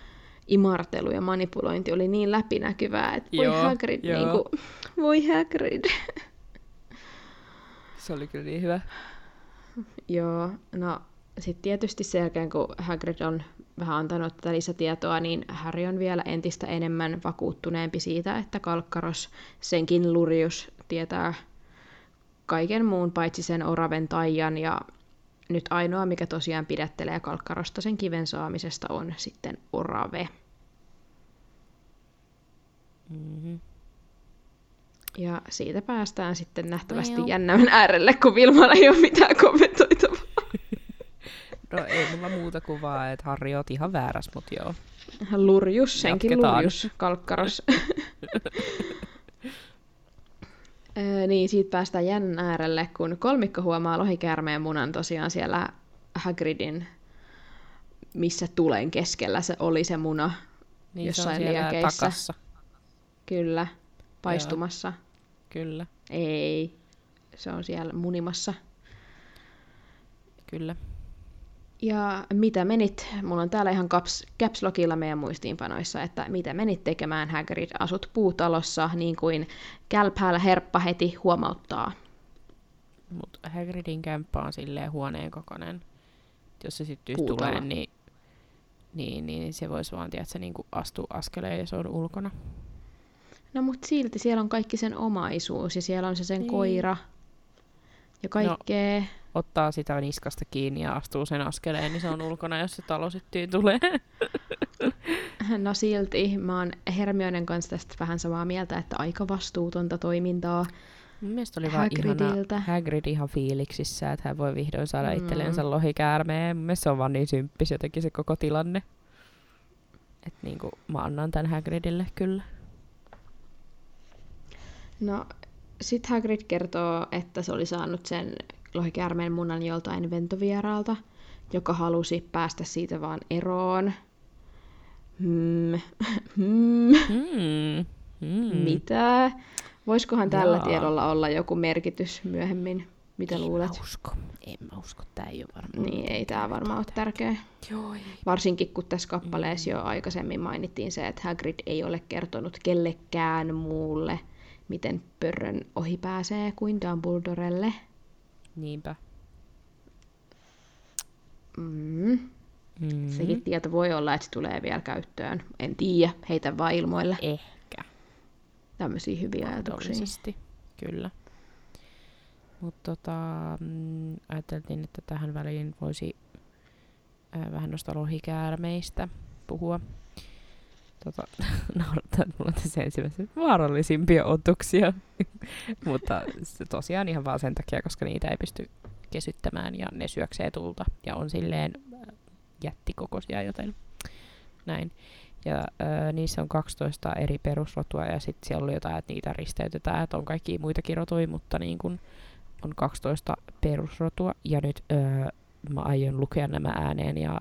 Speaker 3: imartelu ja manipulointi oli niin läpinäkyvää, että voi
Speaker 2: Joo,
Speaker 3: Hagrid,
Speaker 2: joo.
Speaker 3: niinku, voi Hagrid.
Speaker 2: Se oli kyllä niin hyvä.
Speaker 3: Joo, no sitten tietysti sen jälkeen, kun Hagrid on vähän antanut tätä lisätietoa, niin Harry on vielä entistä enemmän vakuuttuneempi siitä, että Kalkkaros, senkin Lurius, tietää kaiken muun paitsi sen oraven taian, ja nyt ainoa, mikä tosiaan pidättelee Kalkkarosta sen kiven saamisesta, on sitten orave.
Speaker 2: Mm-hmm.
Speaker 3: Ja siitä päästään sitten nähtävästi
Speaker 2: Well.
Speaker 3: jännämän äärelle, kun Vilmalla ei ole mitään kommentoitavaa.
Speaker 2: No ei mulla muuta kuin vaan, että Harri oot ihan väärässä, mut joo.
Speaker 3: Lurjus, senkin
Speaker 2: Jatketaan.
Speaker 3: lurjus, kalkkaros. Öö, niin, siitä päästään jännän äärelle, kun kolmikko huomaa lohikäärmeen munan tosiaan siellä Hagridin, missä tulen keskellä se oli se muna,
Speaker 2: Niin se on
Speaker 3: Jossain
Speaker 2: siellä
Speaker 3: liekeissä.
Speaker 2: takassa.
Speaker 3: Kyllä, paistumassa.
Speaker 2: Kyllä,
Speaker 3: Ei, se on siellä munimassa.
Speaker 2: kyllä.
Speaker 3: Ja mitä menit, mulla on täällä ihan caps, caps lockilla meidän muistiinpanoissa, että mitä menit tekemään Hagrid, asut puutalossa, niin kuin Kälpäällä herppa heti huomauttaa.
Speaker 2: Mut Hagridin kämppä on silleen huoneen kokoinen. Jos se sitten tulee, niin, niin, niin se voisi vaan, tiedätkö, niin astua askeleen ja se on ulkona.
Speaker 3: No mut silti siellä on kaikki sen omaisuus ja siellä on se sen
Speaker 2: Niin.
Speaker 3: koira ja kaikkea.
Speaker 2: Ottaa sitä niskasta kiinni ja astuu sen askeleen, niin se on ulkona, jos se talo sitten tulee.
Speaker 3: No. silti mä oon Hermionen kanssa tästä vähän samaa mieltä, että aika vastuutonta toimintaa.
Speaker 2: Mun mielestä oli vaan ihana
Speaker 3: Hagridiltä.
Speaker 2: Hagrid ihan fiiliksissä, että hän voi vihdoin saada
Speaker 3: Mm.
Speaker 2: itsellensä lohikäärmeen. Mun mielestä se on vaan niin symppis jotenkin se koko tilanne. Että niinku, mä annan tän Hagridille kyllä.
Speaker 3: No, sit Hagrid kertoo, että se oli saanut sen lohikäärmeen munan joltain ventovieraalta, joka halusi päästä siitä vaan eroon. Hmm. Hmm.
Speaker 2: Hmm. Mm.
Speaker 3: Mitä? Voisikohan tällä
Speaker 2: Jaa.
Speaker 3: tiedolla olla joku merkitys myöhemmin? Mitä luulet?
Speaker 2: Mä usko. En mä usko. Tää ei ole varmaan.
Speaker 3: Niin, ei tämä varmaan ole tärkeä.
Speaker 2: Joo, ei.
Speaker 3: Varsinkin kun tässä kappaleessa jo aikaisemmin mainittiin se, että Hagrid ei ole kertonut kellekään muulle, miten pörrön ohi pääsee kuin Dumbledorelle.
Speaker 2: Niinpä.
Speaker 3: Mm.
Speaker 2: Mm.
Speaker 3: Sekin tieto voi olla, että se tulee vielä käyttöön. En tiedä, heitä vaan ilmoille.
Speaker 2: Ehkä.
Speaker 3: Tämmöisiä hyviä ajatuksia.
Speaker 2: Kyllä. Mutta tota, mm, ajateltiin, että tähän väliin voisi ää, vähän noista lohikäärmeistä puhua. Tota, naurattaa, että mulla on tässä ensimmäisiä vaarallisimpia otuksia. Mutta se tosiaan ihan vaan sen takia, koska niitä ei pysty kesyttämään ja ne syöksee tulta ja on silleen ää, jättikokoisia, joten näin. Ja ö, niissä on 12 eri perusrotua ja sitten siellä oli jotain, että niitä risteytetään, että on kaikki muitakin rotuja, mutta niin kun on 12 perusrotua. Ja nyt ö, mä aion lukea nämä ääneen ja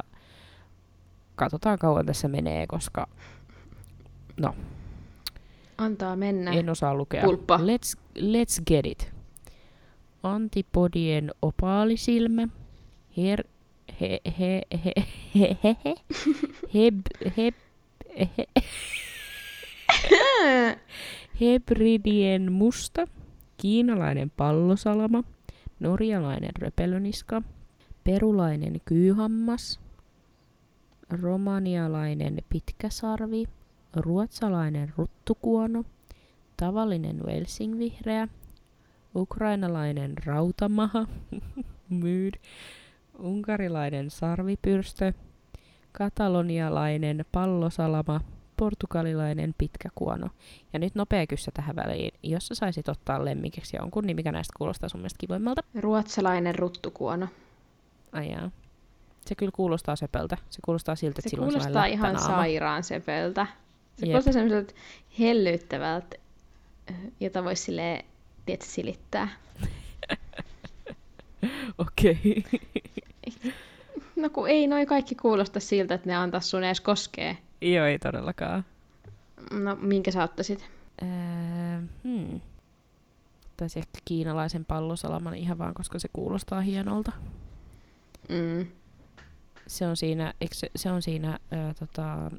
Speaker 2: katsotaan kauan tässä menee, koska no,
Speaker 3: Antaa mennä.
Speaker 2: en osaa lukea.
Speaker 3: Pulppa.
Speaker 2: Let's, let's get it. Antipodien opaalisilmä. Her, he, he, he, he, he, he, heb, heb, he, Hebridien musta, kiinalainen pallosalama, norjalainen röpelöniska, perulainen kyyhammas, romanialainen pitkäsarvi, ruotsalainen ruttukuono, tavallinen Welsingvihreä, ukrainalainen rautamaha, myyd, unkarilainen sarvipyrstö, katalonialainen pallosalama, portugalilainen pitkä kuono. Ja nyt nopea kyssä tähän väliin. Jos sä saisit ottaa lemmikiksi jonkun, niin mikä näistä kuulostaa sun mielestä kivoimmalta?
Speaker 3: Ruotsalainen ruttukuono.
Speaker 2: Ai jaa. Se kyllä kuulostaa sepeltä. Se kuulostaa siltä, että
Speaker 3: Se
Speaker 2: sillä on
Speaker 3: kuulostaa ihan sairaan sepeltä. Se
Speaker 2: Jep.
Speaker 3: kuulostaa semmoiselta hellyttävältä, jota voisi silleen, tiedätkö, silittää.
Speaker 2: Okei.
Speaker 3: No kun ei noi kaikki kuulosta siltä, että ne antaisi sun edes koskee.
Speaker 2: Joo, ei todellakaan.
Speaker 3: No, minkä sä ottaisit?
Speaker 2: Öö, hmm. Ehkä kiinalaisen pallosalaman ihan vaan, koska se kuulostaa hienolta.
Speaker 3: Mm.
Speaker 2: Se on siinä, eikö se, se on siinä öö, tota,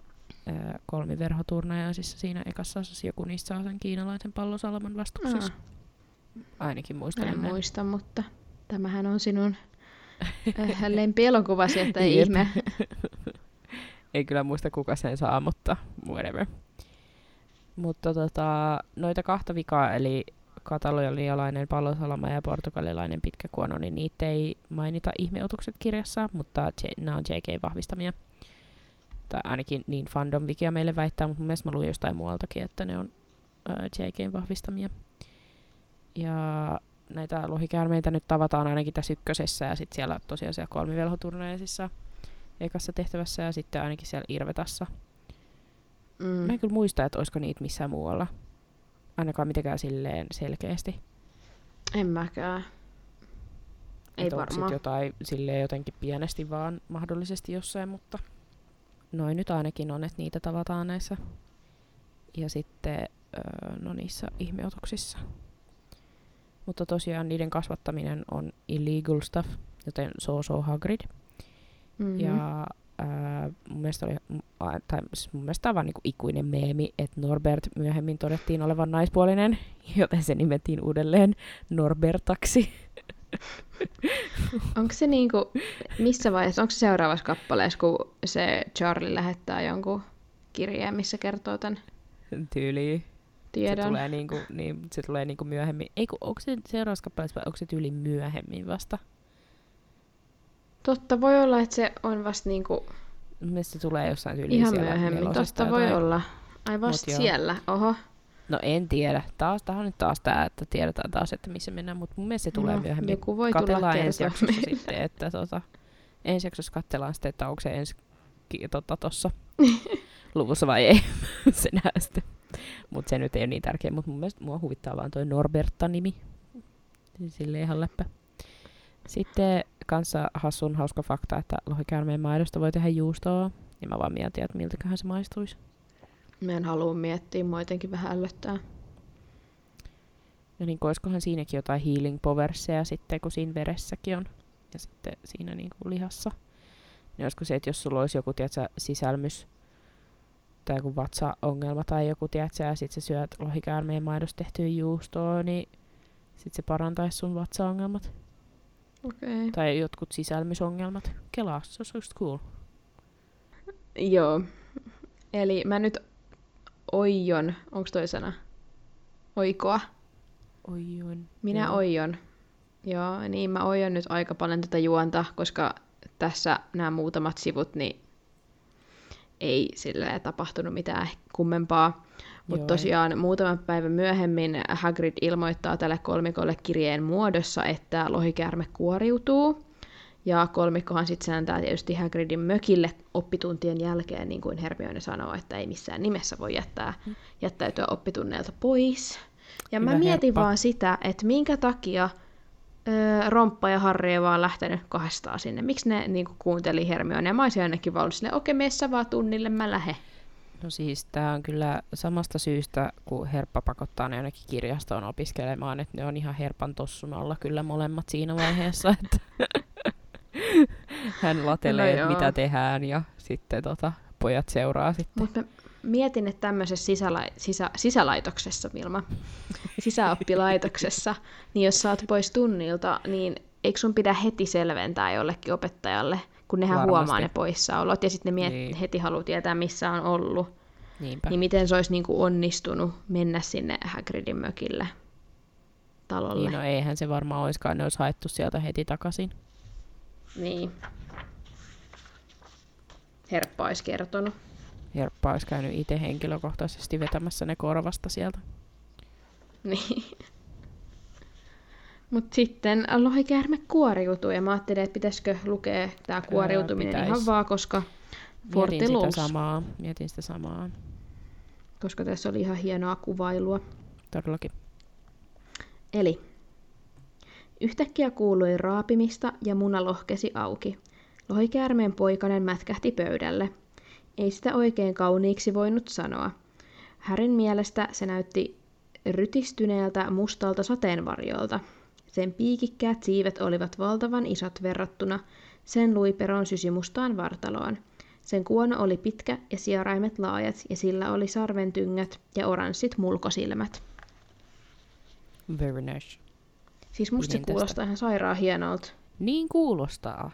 Speaker 2: kolmiverhoturnajaisissa siinä ekassa osassa joku niistä saa sen kiinalaisen pallosalaman vastuksessa.
Speaker 3: Ah,
Speaker 2: Ainakin
Speaker 3: en
Speaker 2: muistelen näin.
Speaker 3: muista, mutta tämähän on sinun äh, lempielokuvasi, että ei ihme.
Speaker 2: Ei kyllä muista kuka sen saa, mutta whatever. Mutta tota, noita kahta vikaa, eli katalonialainen pallosalama ja portugalilainen pitkä kuono, niin niitä ei mainita ihmeotukset kirjassa, mutta nämä on JK vahvistamia. Tai ainakin niin fandom wikia meille väittää, mutta mun mielestä mä luin jostain muualtakin, että ne on ää, JK vahvistamia. Ja näitä lohikäärmeitä nyt tavataan ainakin tässä ykkösessä ja sitten siellä tosiaan siellä kolmivelhoturneisissa ekassa tehtävässä ja sitten ainakin siellä Irvetassa. Mm. Mä en kyllä muista, että olisiko niitä missään muualla. Ainakaan mitenkään silleen selkeästi.
Speaker 3: En mäkään. Ei varmaan.
Speaker 2: jotain silleen jotenkin pienesti vaan mahdollisesti jossain, mutta noin nyt ainakin on, että niitä tavataan näissä. Ja sitten öö, no niissä ihmeotuksissa. Mutta tosiaan niiden kasvattaminen on illegal stuff, joten so so Hagrid.
Speaker 3: Mm-hmm.
Speaker 2: Ja ää, mun mielestä oli, tai siis mun mielestä tämä on vaan niinku ikuinen meemi, että Norbert myöhemmin todettiin olevan naispuolinen, joten se nimettiin uudelleen Norbertaksi.
Speaker 3: Onko se niinku, missä vaiheessa, onko se seuraavassa kappaleessa, kun se Charlie lähettää jonkun kirjeen, missä kertoo tämän
Speaker 2: Tyyli. Se
Speaker 3: tiedon?
Speaker 2: tulee, niinku, niin, se tulee niinku myöhemmin. Ei kun, onko se seuraavassa kappaleessa vai onko se tyyli myöhemmin vasta?
Speaker 3: Totta, voi olla, että se on vasta niinku
Speaker 2: se tulee jossain tyyli
Speaker 3: ihan
Speaker 2: siellä
Speaker 3: myöhemmin. Totta voi olla. Ai vasta
Speaker 2: joo.
Speaker 3: siellä, oho.
Speaker 2: No en tiedä. Taas, tää on nyt taas tää, että tiedetään taas, että missä mennään, mutta mun mielestä se tulee
Speaker 3: No,
Speaker 2: myöhemmin.
Speaker 3: joku voi tulla
Speaker 2: Katellaan ensi
Speaker 3: kertoa
Speaker 2: jaksossa sitten, että tota, ensi jaksossa katsellaan sitten, että onko se ensi ki- tota, luvussa vai ei. se nähdään sitten. Mutta se nyt ei ole niin tärkeä, mutta mun mielestä mua huvittaa vaan toi Norberta-nimi. Sille ihan läppä. Sitten kanssa hassun hauska fakta, että lohikäärmeen maidosta voi tehdä juustoa. Ja mä vaan mietin, että miltäköhän se maistuisi.
Speaker 3: Mä en halua miettiä, mua jotenkin vähän ällöttää.
Speaker 2: Ja niin olisikohan siinäkin jotain healing powerseja sitten, kun siinä veressäkin on. Ja sitten siinä niin kuin lihassa. Niin olisiko se, että jos sulla olisi joku, tiedätkö, sisälmys tai joku vatsaongelma tai joku, tiedätkö, ja sit sä syöt lohikäärmeen maidosta tehtyä juustoa, niin sit se parantaisi sun vatsaongelmat.
Speaker 3: Okei. Okay.
Speaker 2: Tai jotkut sisälmysongelmat. Kelaa, se olisi just cool.
Speaker 3: Joo. Eli mä nyt oijon, onko toi sana? Oikoa.
Speaker 2: Oijon.
Speaker 3: Minä
Speaker 2: Joo.
Speaker 3: oijon. Joo, niin mä oijon nyt aika paljon tätä juonta, koska tässä nämä muutamat sivut, niin ei sille tapahtunut mitään kummempaa. Mutta tosiaan muutaman päivän myöhemmin Hagrid ilmoittaa tälle kolmikolle kirjeen muodossa, että lohikäärme kuoriutuu. Ja kolmikkohan sitten sääntää tietysti Hagridin mökille oppituntien jälkeen, niin kuin Hermione sanoo, että ei missään nimessä voi jättää, jättäytyä oppitunneilta pois. Ja mä
Speaker 2: Hyvä
Speaker 3: mietin
Speaker 2: herppa.
Speaker 3: vaan sitä, että minkä takia ö, Romppa ja Harri ei vaan lähtenyt kahdestaan sinne. Miksi ne niin kuunteli Hermione? Ja mä olisin ainakin ollut silleen, okei, mene sä vaan tunnille, mä lähden.
Speaker 2: No siis tää on kyllä samasta syystä, kun Herppa pakottaa ne ainakin kirjastoon opiskelemaan, että ne on ihan Herpan tossun alla kyllä molemmat siinä vaiheessa, että hän latelee,
Speaker 3: No joo.
Speaker 2: mitä tehdään ja sitten tota, pojat seuraa sitten.
Speaker 3: Mutta mietin, että tämmöisessä sisälä, sisä, sisälaitoksessa, Vilma, sisäoppilaitoksessa, niin jos saat pois tunnilta, niin eikö sun pidä heti selventää jollekin opettajalle, kun nehän
Speaker 2: Varmasti.
Speaker 3: huomaa ne poissaolot, ja sitten ne miet-
Speaker 2: Niin.
Speaker 3: heti haluaa tietää, missä on ollut.
Speaker 2: Niinpä.
Speaker 3: Niin miten se olisi niinku onnistunut mennä sinne Hagridin mökille talolle.
Speaker 2: Niin, no eihän se varmaan oiskaan, ne olisi haettu sieltä heti takaisin.
Speaker 3: Niin. Herppa olisi kertonut.
Speaker 2: Herppa olisi käynyt itse henkilökohtaisesti vetämässä ne korvasta sieltä.
Speaker 3: Niin. Mutta sitten lohikäärme kuoriutui ja mä ajattelin, että pitäisikö lukea tämä kuoriutuminen
Speaker 2: pitäis.
Speaker 3: ihan vaan, koska
Speaker 2: Mietin sitä samaa. Mietin sitä samaa.
Speaker 3: koska tässä oli ihan hienoa kuvailua.
Speaker 2: Todellakin.
Speaker 3: Eli yhtäkkiä kuului raapimista ja muna lohkesi auki. Lohikäärmeen poikanen mätkähti pöydälle. Ei sitä oikein kauniiksi voinut sanoa. Härin mielestä se näytti rytistyneeltä mustalta sateenvarjolta. Sen piikikkäät siivet olivat valtavan isot verrattuna sen luiperon sysimustaan vartaloon. Sen kuono oli pitkä ja sieraimet laajat ja sillä oli sarventyngät ja oranssit mulkosilmät.
Speaker 2: Very nice.
Speaker 3: Siis musta se
Speaker 2: Pidin tästä.
Speaker 3: kuulostaa ihan sairaan hienolta.
Speaker 2: Niin kuulostaa.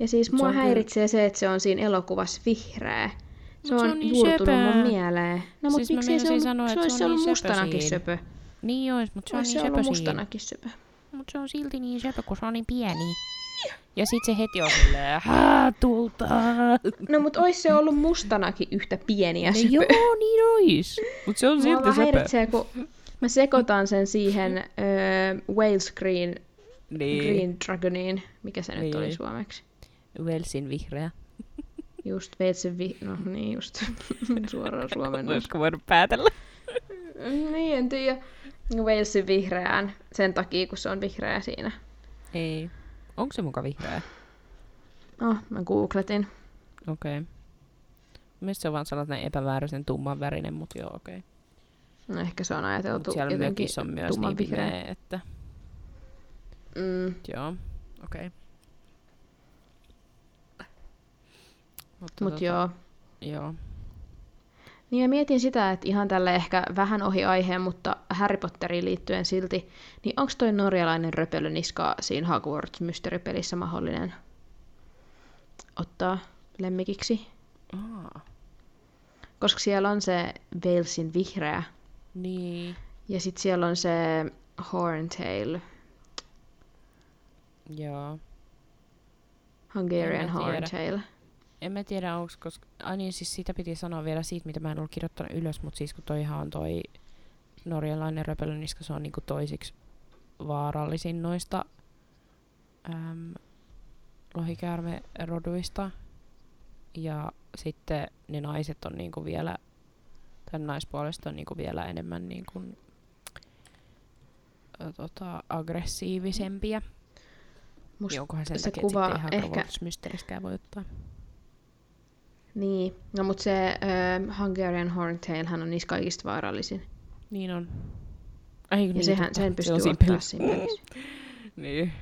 Speaker 3: Ja siis
Speaker 2: Se
Speaker 3: mua
Speaker 2: on kyllä-
Speaker 3: häiritsee se, että se on siinä elokuvassa vihreä. Se
Speaker 2: Mut
Speaker 3: on,
Speaker 2: se on niin
Speaker 3: juurtunut
Speaker 2: söpö.
Speaker 3: mun mieleen. No mut
Speaker 2: Siis
Speaker 3: miksi se, ollut,
Speaker 2: sanoa,
Speaker 3: se olisi
Speaker 2: se on
Speaker 3: ollut
Speaker 2: niin
Speaker 3: mustanakin
Speaker 2: söpö
Speaker 3: söpö.
Speaker 2: Niin ois, mutta se on
Speaker 3: Olisi
Speaker 2: niin
Speaker 3: se ollut
Speaker 2: söpö
Speaker 3: mustanakin söpö.
Speaker 2: Mutta se on silti niin söpö, kun se on niin pieni. Ja sit se heti on silleen, haa, tulta.
Speaker 3: No mut ois se ollut mustanakin yhtä pieni ja
Speaker 2: No
Speaker 3: söpö.
Speaker 2: joo, niin ois. Mut se on silti söpö.
Speaker 3: häiritsee, kun mä sekoitan sen siihen öö, Wales Green,
Speaker 2: Niin.
Speaker 3: Green Dragoniin. Mikä se nyt
Speaker 2: Niin.
Speaker 3: oli suomeksi?
Speaker 2: Walesin vihreä.
Speaker 3: Just Walesin vi... No niin just. Suoraan suomennus.
Speaker 2: Olisiko voinut päätellä?
Speaker 3: Niin, en tiedä. Walesin vihreään sen takia, kun se on vihreä siinä.
Speaker 2: Ei. Onko se muka vihreä?
Speaker 3: Oh, mä googletin.
Speaker 2: Okei. Okay. Mielestäni se on vaan sellainen epämääräisen tumman värinen, mutta joo, okei. Okay.
Speaker 3: No ehkä se on ajateltu
Speaker 2: Mut siellä
Speaker 3: jotenkin
Speaker 2: on myös niin pimeä, että
Speaker 3: Mm.
Speaker 2: joo, okei. Okay. Mutta
Speaker 3: Mut
Speaker 2: tota,
Speaker 3: joo.
Speaker 2: Joo.
Speaker 3: Niin ja mietin sitä, että ihan tälle ehkä vähän ohi aiheen, mutta Harry Potteriin liittyen silti, niin onko toi norjalainen röpölyniska siinä Hogwarts mysteeripelissä mahdollinen ottaa lemmikiksi?
Speaker 2: Aa,
Speaker 3: Koska siellä on se Walesin vihreä
Speaker 2: niin.
Speaker 3: ja sitten siellä on se Horntail,
Speaker 2: Joo.
Speaker 3: Hungarian. Horntail.
Speaker 2: En mä tiedä, onko, koska... Ai niin, siis sitä piti sanoa vielä siitä, mitä mä en ollut kirjoittanut ylös, mutta siis kun toihan on toi norjalainen röpölyniska, se on niinku toisiksi vaarallisin noista äm, lohikäärme-roduista. Ja sitten ne naiset on niinku vielä, tai naispuolesta on niinku vielä enemmän niinku, tota, aggressiivisempia.
Speaker 3: Musta
Speaker 2: Niin onkohan sen
Speaker 3: se
Speaker 2: takia,
Speaker 3: kuvaa
Speaker 2: että
Speaker 3: ehkä-
Speaker 2: ihan voi ottaa.
Speaker 3: Niin, no mutta se äh, Hungarian Horntailhan on niistä kaikista vaarallisin.
Speaker 2: Niin on. Ai,
Speaker 3: Ja
Speaker 2: niin,
Speaker 3: sehän,
Speaker 2: totta.
Speaker 3: sen
Speaker 2: Se
Speaker 3: pystyy
Speaker 2: siinä
Speaker 3: ottaa siinä pelissä.
Speaker 2: Niin.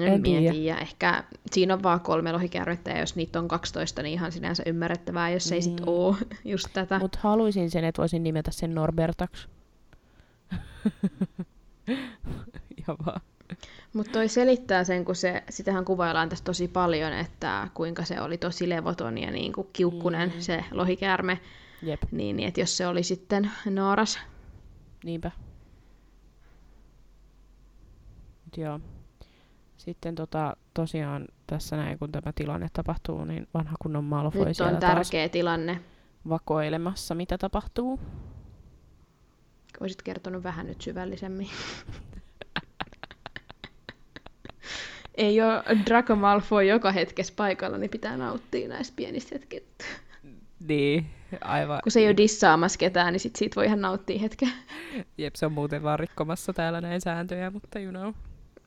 Speaker 3: En,
Speaker 2: tiedä.
Speaker 3: tiedä. Ehkä siinä on vaan kolme lohikäärmettä ja jos niitä on 12, niin ihan sinänsä ymmärrettävää, jos ei sit
Speaker 2: Mm.
Speaker 3: oo just tätä.
Speaker 2: Mutta haluaisin sen, että voisin nimetä sen Norbertaksi. Ihan vaan.
Speaker 3: Mutta toi selittää sen, kun se, sitähän kuvaillaan tässä tosi paljon, että kuinka se oli tosi levoton ja niin kuin kiukkunen
Speaker 2: Mm.
Speaker 3: se lohikäärme.
Speaker 2: Jep,
Speaker 3: Niin, niin että jos se oli sitten naaras.
Speaker 2: niinpä. Mut joo. Sitten tota, tosiaan tässä näin, kun tämä tilanne tapahtuu, niin vanha kunnon Malfoy
Speaker 3: Nyt
Speaker 2: siellä
Speaker 3: on tärkeä tilanne.
Speaker 2: vakoilemassa, mitä tapahtuu.
Speaker 3: Olisit kertonut vähän nyt syvällisemmin. Ei ole Draco Malfoy joka hetkessä paikalla, niin pitää nauttia näistä pienistä hetkistä.
Speaker 2: Niin, aivan.
Speaker 3: Kun se ei ole dissaamassa ketään, niin sit siitä voi ihan nauttia hetken.
Speaker 2: Jep, se on muuten vaan rikkomassa täällä näin sääntöjä, mutta you know.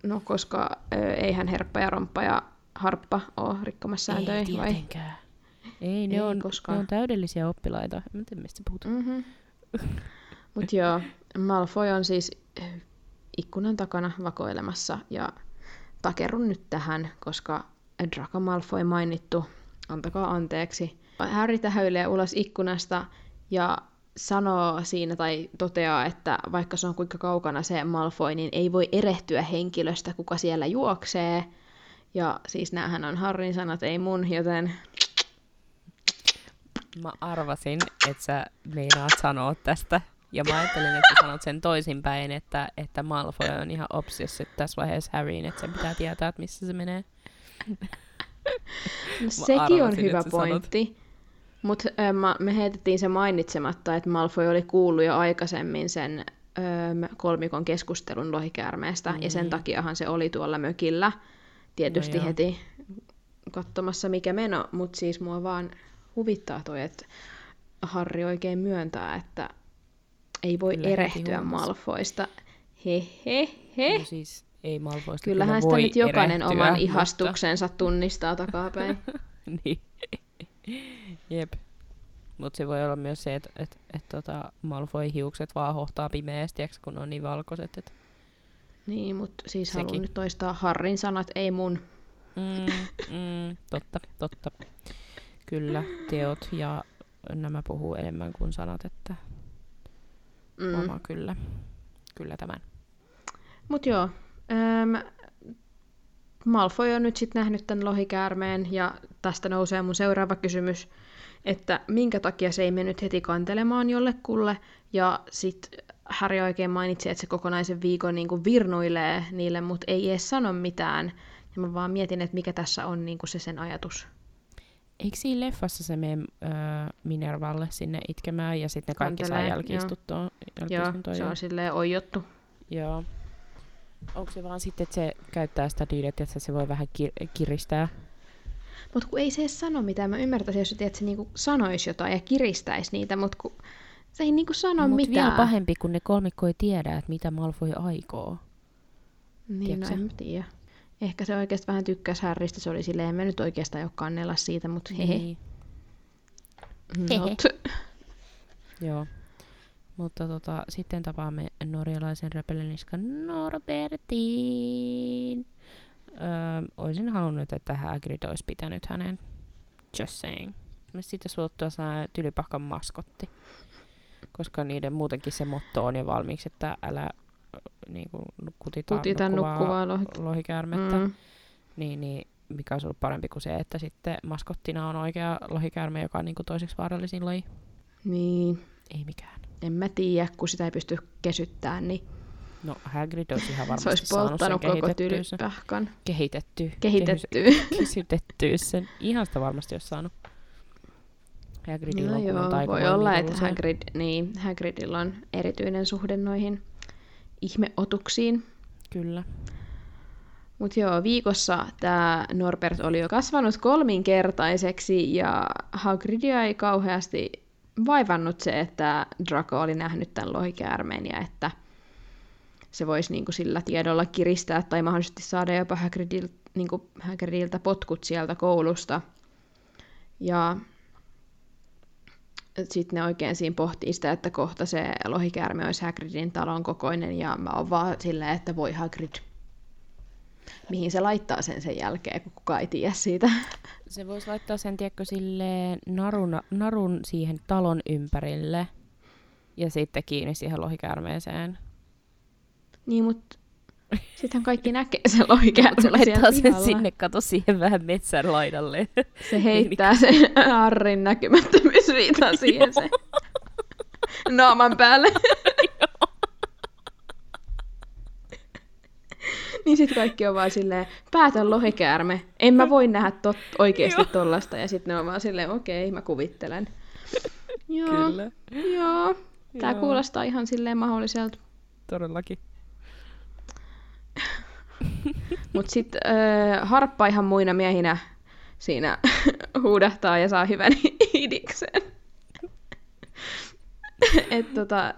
Speaker 3: No, koska ö, eihän herppa ja romppa ja harppa ole rikkomassa sääntöjä,
Speaker 2: Ei
Speaker 3: vai?
Speaker 2: tietenkään. Ei, ne,
Speaker 3: Ei
Speaker 2: on,
Speaker 3: koskaan.
Speaker 2: ne on täydellisiä oppilaita. Mä en tiedä, mistä puhutaan.
Speaker 3: Mm-hmm. Mut joo, Malfoy on siis ikkunan takana vakoilemassa ja takerun nyt tähän, koska Draco Malfoy mainittu, antakaa anteeksi. Harry tähäilee ulos ikkunasta ja sanoo siinä tai toteaa, että vaikka se on kuinka kaukana se Malfoy, niin ei voi erehtyä henkilöstä, kuka siellä juoksee. Ja siis näähän on Harrin sanat, ei mun, joten
Speaker 2: Mä arvasin, että sä meinaat sanoa tästä. Ja mä ajattelin, että sanot sen toisinpäin, että, että Malfoy on ihan obsessed tässä vaiheessa Harryin, että sen pitää tietää, että missä se menee.
Speaker 3: No, sekin on hyvä
Speaker 2: sä sanot.
Speaker 3: Mutta me heitettiin se mainitsematta, että Malfoy oli kuullut jo aikaisemmin sen ö, kolmikon keskustelun lohikäärmeestä, mm. ja sen takiahan se oli tuolla mökillä tietysti
Speaker 2: No
Speaker 3: heti katsomassa mikä meno, mutta siis mua vaan huvittaa toi, että Harri oikein myöntää, että ei voi
Speaker 2: Kyllä
Speaker 3: erehtyä. Malfoista. He he he.
Speaker 2: No siis ei Malfoysta
Speaker 3: Kyllähän sitä
Speaker 2: voi
Speaker 3: nyt jokainen
Speaker 2: erehtyä,
Speaker 3: oman
Speaker 2: mutta-
Speaker 3: ihastuksensa tunnistaa takapäin.
Speaker 2: niin. Jep. Mutta se voi olla myös se, että et, et, tota Malfoy hiukset vaan hohtaa pimeästi, kun on niin valkoiset. Et,
Speaker 3: Niin, mutta siis
Speaker 2: Sekin.
Speaker 3: haluan nyt toistaa Harrin sanat, ei mun.
Speaker 2: mm, mm, totta, totta. Kyllä, teot ja nämä puhuu enemmän kuin sanat, että
Speaker 3: Mm.
Speaker 2: kyllä, kyllä tämän.
Speaker 3: Mut joo, äm, Malfoy on nyt sitten nähnyt tämän lohikäärmeen, ja tästä nousee mun seuraava kysymys, että minkä takia se ei mennyt heti kantelemaan jollekulle, ja sitten Harry oikein mainitsi, että se kokonaisen viikon niin virnuilee niille, mutta ei edes sano mitään. Ja mä vaan mietin, että mikä tässä on niin se sen ajatus.
Speaker 2: Eikö siinä leffassa se mene öö, Minervalle sinne itkemään ja sitten ne kaikki saa jälkiistuttua?
Speaker 3: Joo,
Speaker 2: jälkiistuntoa,
Speaker 3: se
Speaker 2: joo.
Speaker 3: on silleen oijottu.
Speaker 2: Joo. Onko se vaan sitten, että se käyttää sitä diilet, että se voi vähän kir- kiristää?
Speaker 3: Mutta kun ei se edes sano mitään, mä ymmärtäisin, jos se, tiedät, se niinku sanoisi jotain ja kiristäisi niitä, mutta kun se ei niinku sano
Speaker 2: Mut
Speaker 3: mitään.
Speaker 2: vielä pahempi, kun ne kolmikko ei tiedä, että mitä Malfoy aikoo.
Speaker 3: Niin, no en tiedä. Ehkä se oikeasti vähän tykkäsi Härristä, se oli silleen, en mä nyt oikeastaan ole kannella siitä, mutta hehe.
Speaker 2: Niin.
Speaker 3: Not.
Speaker 2: Joo. Mutta tota, sitten tapaamme norjalaisen räpeleniska Norbertin. Öö, olisin halunnut, että Hagrid olisi pitänyt hänen. Just saying. Sitten suottua saa tylypahkan maskotti. Koska niiden muutenkin se motto on jo valmiiksi, että älä ö, niin kuin, kutita,
Speaker 3: Kutita nukkuvaa lohi-
Speaker 2: lohikäärmettä.
Speaker 3: Mm.
Speaker 2: Niin, niin mikä olisi ollut parempi kuin se, että sitten maskottina on oikea lohikäärme, joka on niin kuin toiseksi vaarallisin laji.
Speaker 3: Niin,
Speaker 2: Ei mikään.
Speaker 3: En mä tiedä, kun sitä ei pysty kesyttämään, niin
Speaker 2: No Hagrid olisi ihan
Speaker 3: se
Speaker 2: varmasti
Speaker 3: olisi
Speaker 2: saanut
Speaker 3: polttanut
Speaker 2: sen
Speaker 3: koko tylypähkan.
Speaker 2: Kehitetty.
Speaker 3: Kehitetty.
Speaker 2: Kesytettyä sen. Ihan sitä varmasti olisi saanut. Hagridilla
Speaker 3: No
Speaker 2: on
Speaker 3: joo, voi olla, että. Hagrid, niin, Hagridilla on erityinen suhde noihin ihmeotuksiin.
Speaker 2: Kyllä.
Speaker 3: Mutta joo, viikossa tämä Norbert oli jo kasvanut kolminkertaiseksi ja Hagridia ei kauheasti vaivannut se, että Draco oli nähnyt tämän lohikäärmeen ja että se voisi niinku sillä tiedolla kiristää tai mahdollisesti saada jopa Hagridil, niinku Hagridiltä potkut sieltä koulusta. Ja sitten ne oikein siinä pohtii sitä, että kohta se lohikäärme olisi Hagridin talon kokoinen, ja mä oon vaan silleen, että voi Hagrid. Mihin se laittaa sen sen jälkeen, kun kukaan ei tiedä siitä.
Speaker 2: Se voisi laittaa sen, tiedätkö, sille narun, narun siihen talon ympärille ja sitten kiinni siihen lohikäärmeeseen.
Speaker 3: Niin, mutta sittenhän kaikki näkee sen lohikäärmeen
Speaker 2: Se laittaa sen
Speaker 3: pihalla.
Speaker 2: sinne, kato siihen vähän metsän laidalle.
Speaker 3: Se heittää sen Harrin näkymättömyysviitan siihen se naaman päälle. niin sitten kaikki on vaan silleen, päätä lohikäärme. En mä voi nähdä tot, oikeasti tollasta. Ja sitten ne on vaan silleen, okei, mä kuvittelen. Joo,
Speaker 2: Kyllä,
Speaker 3: joo. Tää
Speaker 2: Joo.
Speaker 3: kuulostaa ihan silleen mahdolliselta.
Speaker 2: todellakin.
Speaker 3: Mutta sitten äh, harppa ihan muina miehinä siinä huudahtaa ja saa hyvän idiksen. Et tota,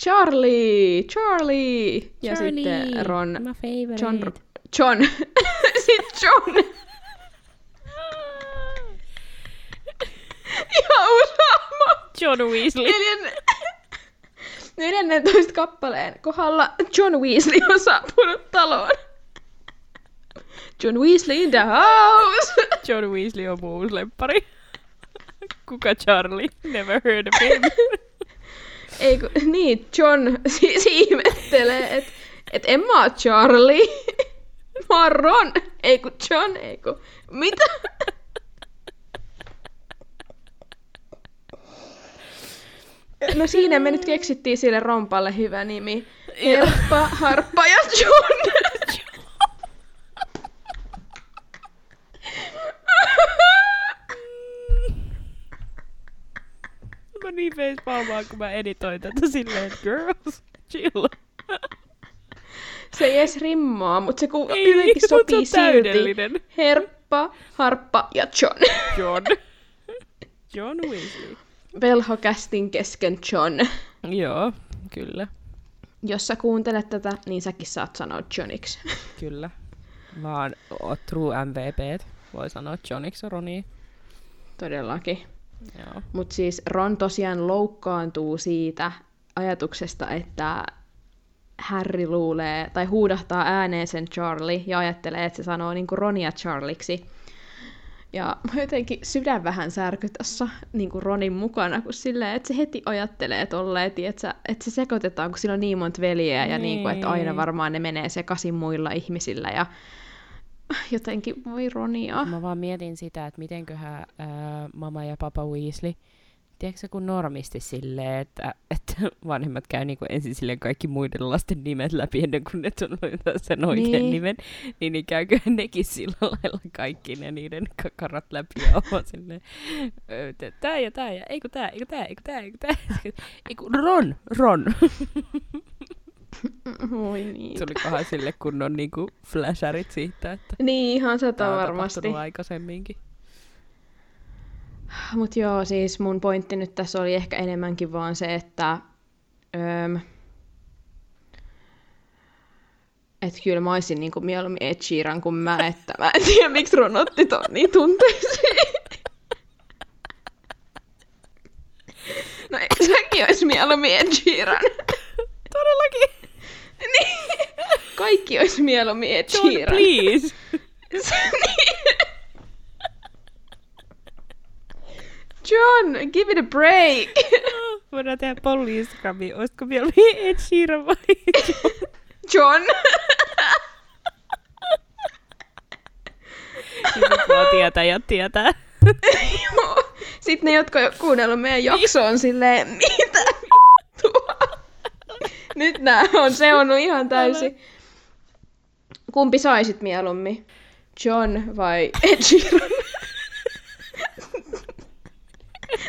Speaker 3: Charlie, Charlie! Ja sitten Ron,
Speaker 2: my favorite.
Speaker 3: John, John, sitten John. ja useamman
Speaker 2: John Weasley.
Speaker 3: neljän, 14 kappaleen kohdalla John Weasley on saapunut taloon. John Weasley in the house!
Speaker 2: John Weasley on lemppari. Kuka Charlie? Never heard of him.
Speaker 3: Ei kun, niin, John siis ihmettelee, että et en mä oo Charlie. Mä oon Ron. Ei kun John, ei kun... Mitä? No siinä me nyt keksittiin sille rompalle hyvä nimi. Herppa, Harppa ja John.
Speaker 2: Mä niin facepalmaan, kun mä editoin tätä silleen, että girls, chill.
Speaker 3: Se ei edes rimmaa, mutta se ku-
Speaker 2: Ei,
Speaker 3: jotenkin
Speaker 2: se
Speaker 3: sopii silti.
Speaker 2: täydellinen.
Speaker 3: Herppa, Harppa ja John.
Speaker 2: John. John Weasley.
Speaker 3: Velhokästin kesken John.
Speaker 2: Joo, kyllä,
Speaker 3: Jos sä kuuntelet tätä, niin säkin saat sanoa Johniksi.
Speaker 2: kyllä. Vaan oot true MVP, voi sanoa Johniksi Roni.
Speaker 3: Todellakin. Mutta siis Ron tosiaan loukkaantuu siitä ajatuksesta, että Harry luulee tai huudahtaa ääneen sen Charlie ja ajattelee, että se sanoo niinku Ronia Charliksi. Ja mä jotenkin sydän vähän särky tässä niinku Ronin mukana, kun silleen, että se heti ajattelee tolleen, että, että se sekoitetaan, kun sillä on niin monta veljeä ja niinku, että aina
Speaker 2: Niin.
Speaker 3: varmaan ne menee sekaisin muilla ihmisillä ja jotenkin voi Ronia.
Speaker 2: Mä vaan mietin sitä, että mitenköhän ää, mama ja papa Weasley, tiedätkö kun normisti silleen, että, että vanhemmat käy niinku ensin silleen kaikki muiden lasten nimet läpi ennen kuin ne sanoo sen oikean
Speaker 3: Niin.
Speaker 2: nimen, niin, niin käykö nekin sillä lailla kaikki ne niiden kakarat läpi ja on silleen, "Ö, t- tää ja tää ja eikö tää, eikö tää, eikö tää, eikö tää, eikö Ron, Ron.
Speaker 3: Voi niin.
Speaker 2: Tulikohan sille kunnon niinku flasharit siitä, että
Speaker 3: Niin, ihan sata varmasti.
Speaker 2: aikaisemminkin.
Speaker 3: Mutta joo, siis mun pointti nyt tässä oli ehkä enemmänkin vaan se, että öm, et kyllä mä olisin niinku mieluummin Ed Sheeran kuin mä, että mä en tiedä miksi Ron otti ton niin tunteisiin. No säkin olisi mieluummin Ed Sheeran?
Speaker 2: Todellakin.
Speaker 3: Niin. Kaikki olisi mieluummin Ed Sheeran.
Speaker 2: please.
Speaker 3: niin. John, give it a break.
Speaker 2: Voidaan tehdä polli Instagramiin. Olisiko vielä Ed Sheeran vai John?
Speaker 3: John.
Speaker 2: Vaan tietää ja tietää.
Speaker 3: Joo. Sitten ne, jotka on kuunnellut meidän jaksoa, on silleen, mitä? Nyt nää on seonnut ihan täysin. Kumpi saisit mieluummin? John vai Ed Sheeran?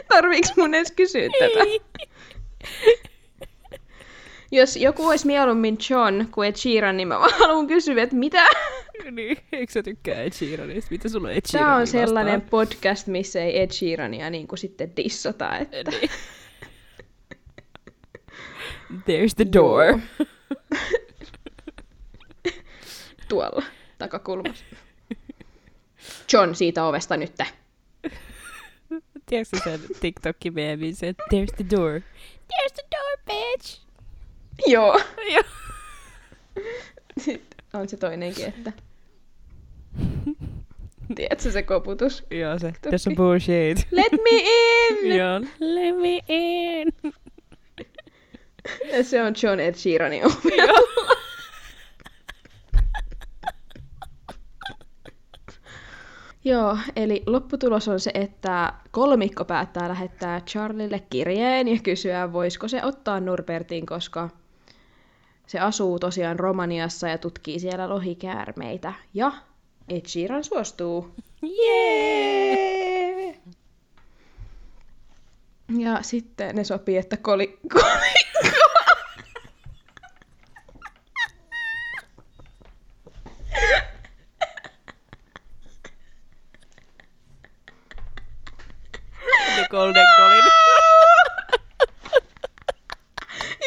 Speaker 3: Tarviiks mun edes kysyä tätä?
Speaker 2: Ei.
Speaker 3: Jos joku olisi mieluummin John kuin Ed Sheeran, niin mä vaan haluan kysyä, että mitä?
Speaker 2: Niin, eikö sä tykkää Ed Sheeranista? Mitä sulla on Ed Sheerania
Speaker 3: Tämä on
Speaker 2: vastaan?
Speaker 3: sellainen podcast, missä ei Ed Sheerania niin kuin sitten dissata, että...
Speaker 2: Niin. There's the door.
Speaker 3: tuolla takakulmassa. John siitä ovesta nyt.
Speaker 2: Tiedätkö sen TikTok-meemin, se There's the door. There's the door, bitch!
Speaker 3: Joo.
Speaker 2: Joo.
Speaker 3: Sitten on se toinenkin, että... Tiedätkö se koputus?
Speaker 2: Joo, se. Tässä on bullshit.
Speaker 3: Let me in!
Speaker 2: Joo. Let me in.
Speaker 3: Se on John Ed Sheeranin omi.
Speaker 2: Joo.
Speaker 3: Eli lopputulos on se, että kolmikko päättää lähettää Charlille kirjeen ja kysyä, voisiko se ottaa Norbertin, koska se asuu tosiaan Romaniassa ja tutkii siellä lohikäärmeitä. Ja Ed Sheeran suostuu.
Speaker 2: Jee!
Speaker 3: Ja sitten ne sopii, että koli... kolikko...
Speaker 2: The Golden Colin.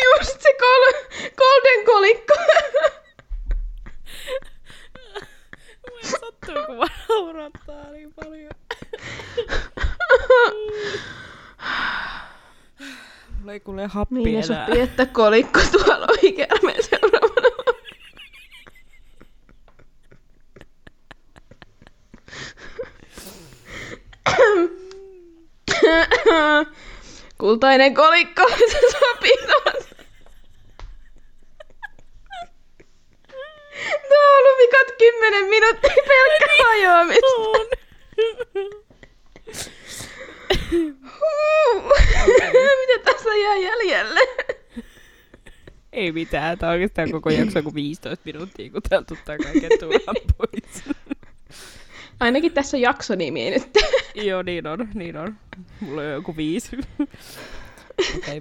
Speaker 3: Just se kol... Golden kolikko.
Speaker 2: Mua sattuu, kun mä naurattaa niin paljon. Mulla ei enää.
Speaker 3: sopii, että kolikko tuolla lohikäärmeen seuraavana. Kultainen kolikko, se sopii tuohon. Tuo on ollut vikat kymmenen minuuttia pelkkä hajoamista.
Speaker 2: On.
Speaker 3: Huu. Mitä tässä jää jäljelle?
Speaker 2: Ei mitään, tää on oikeastaan koko jakso kuin 15 minuuttia, kun tää tuttaa kaiken turhan pois.
Speaker 3: Ainakin tässä on jaksonimi nyt.
Speaker 2: Joo, niin on, niin on. Mulla on joku viisi. Okei. Okay.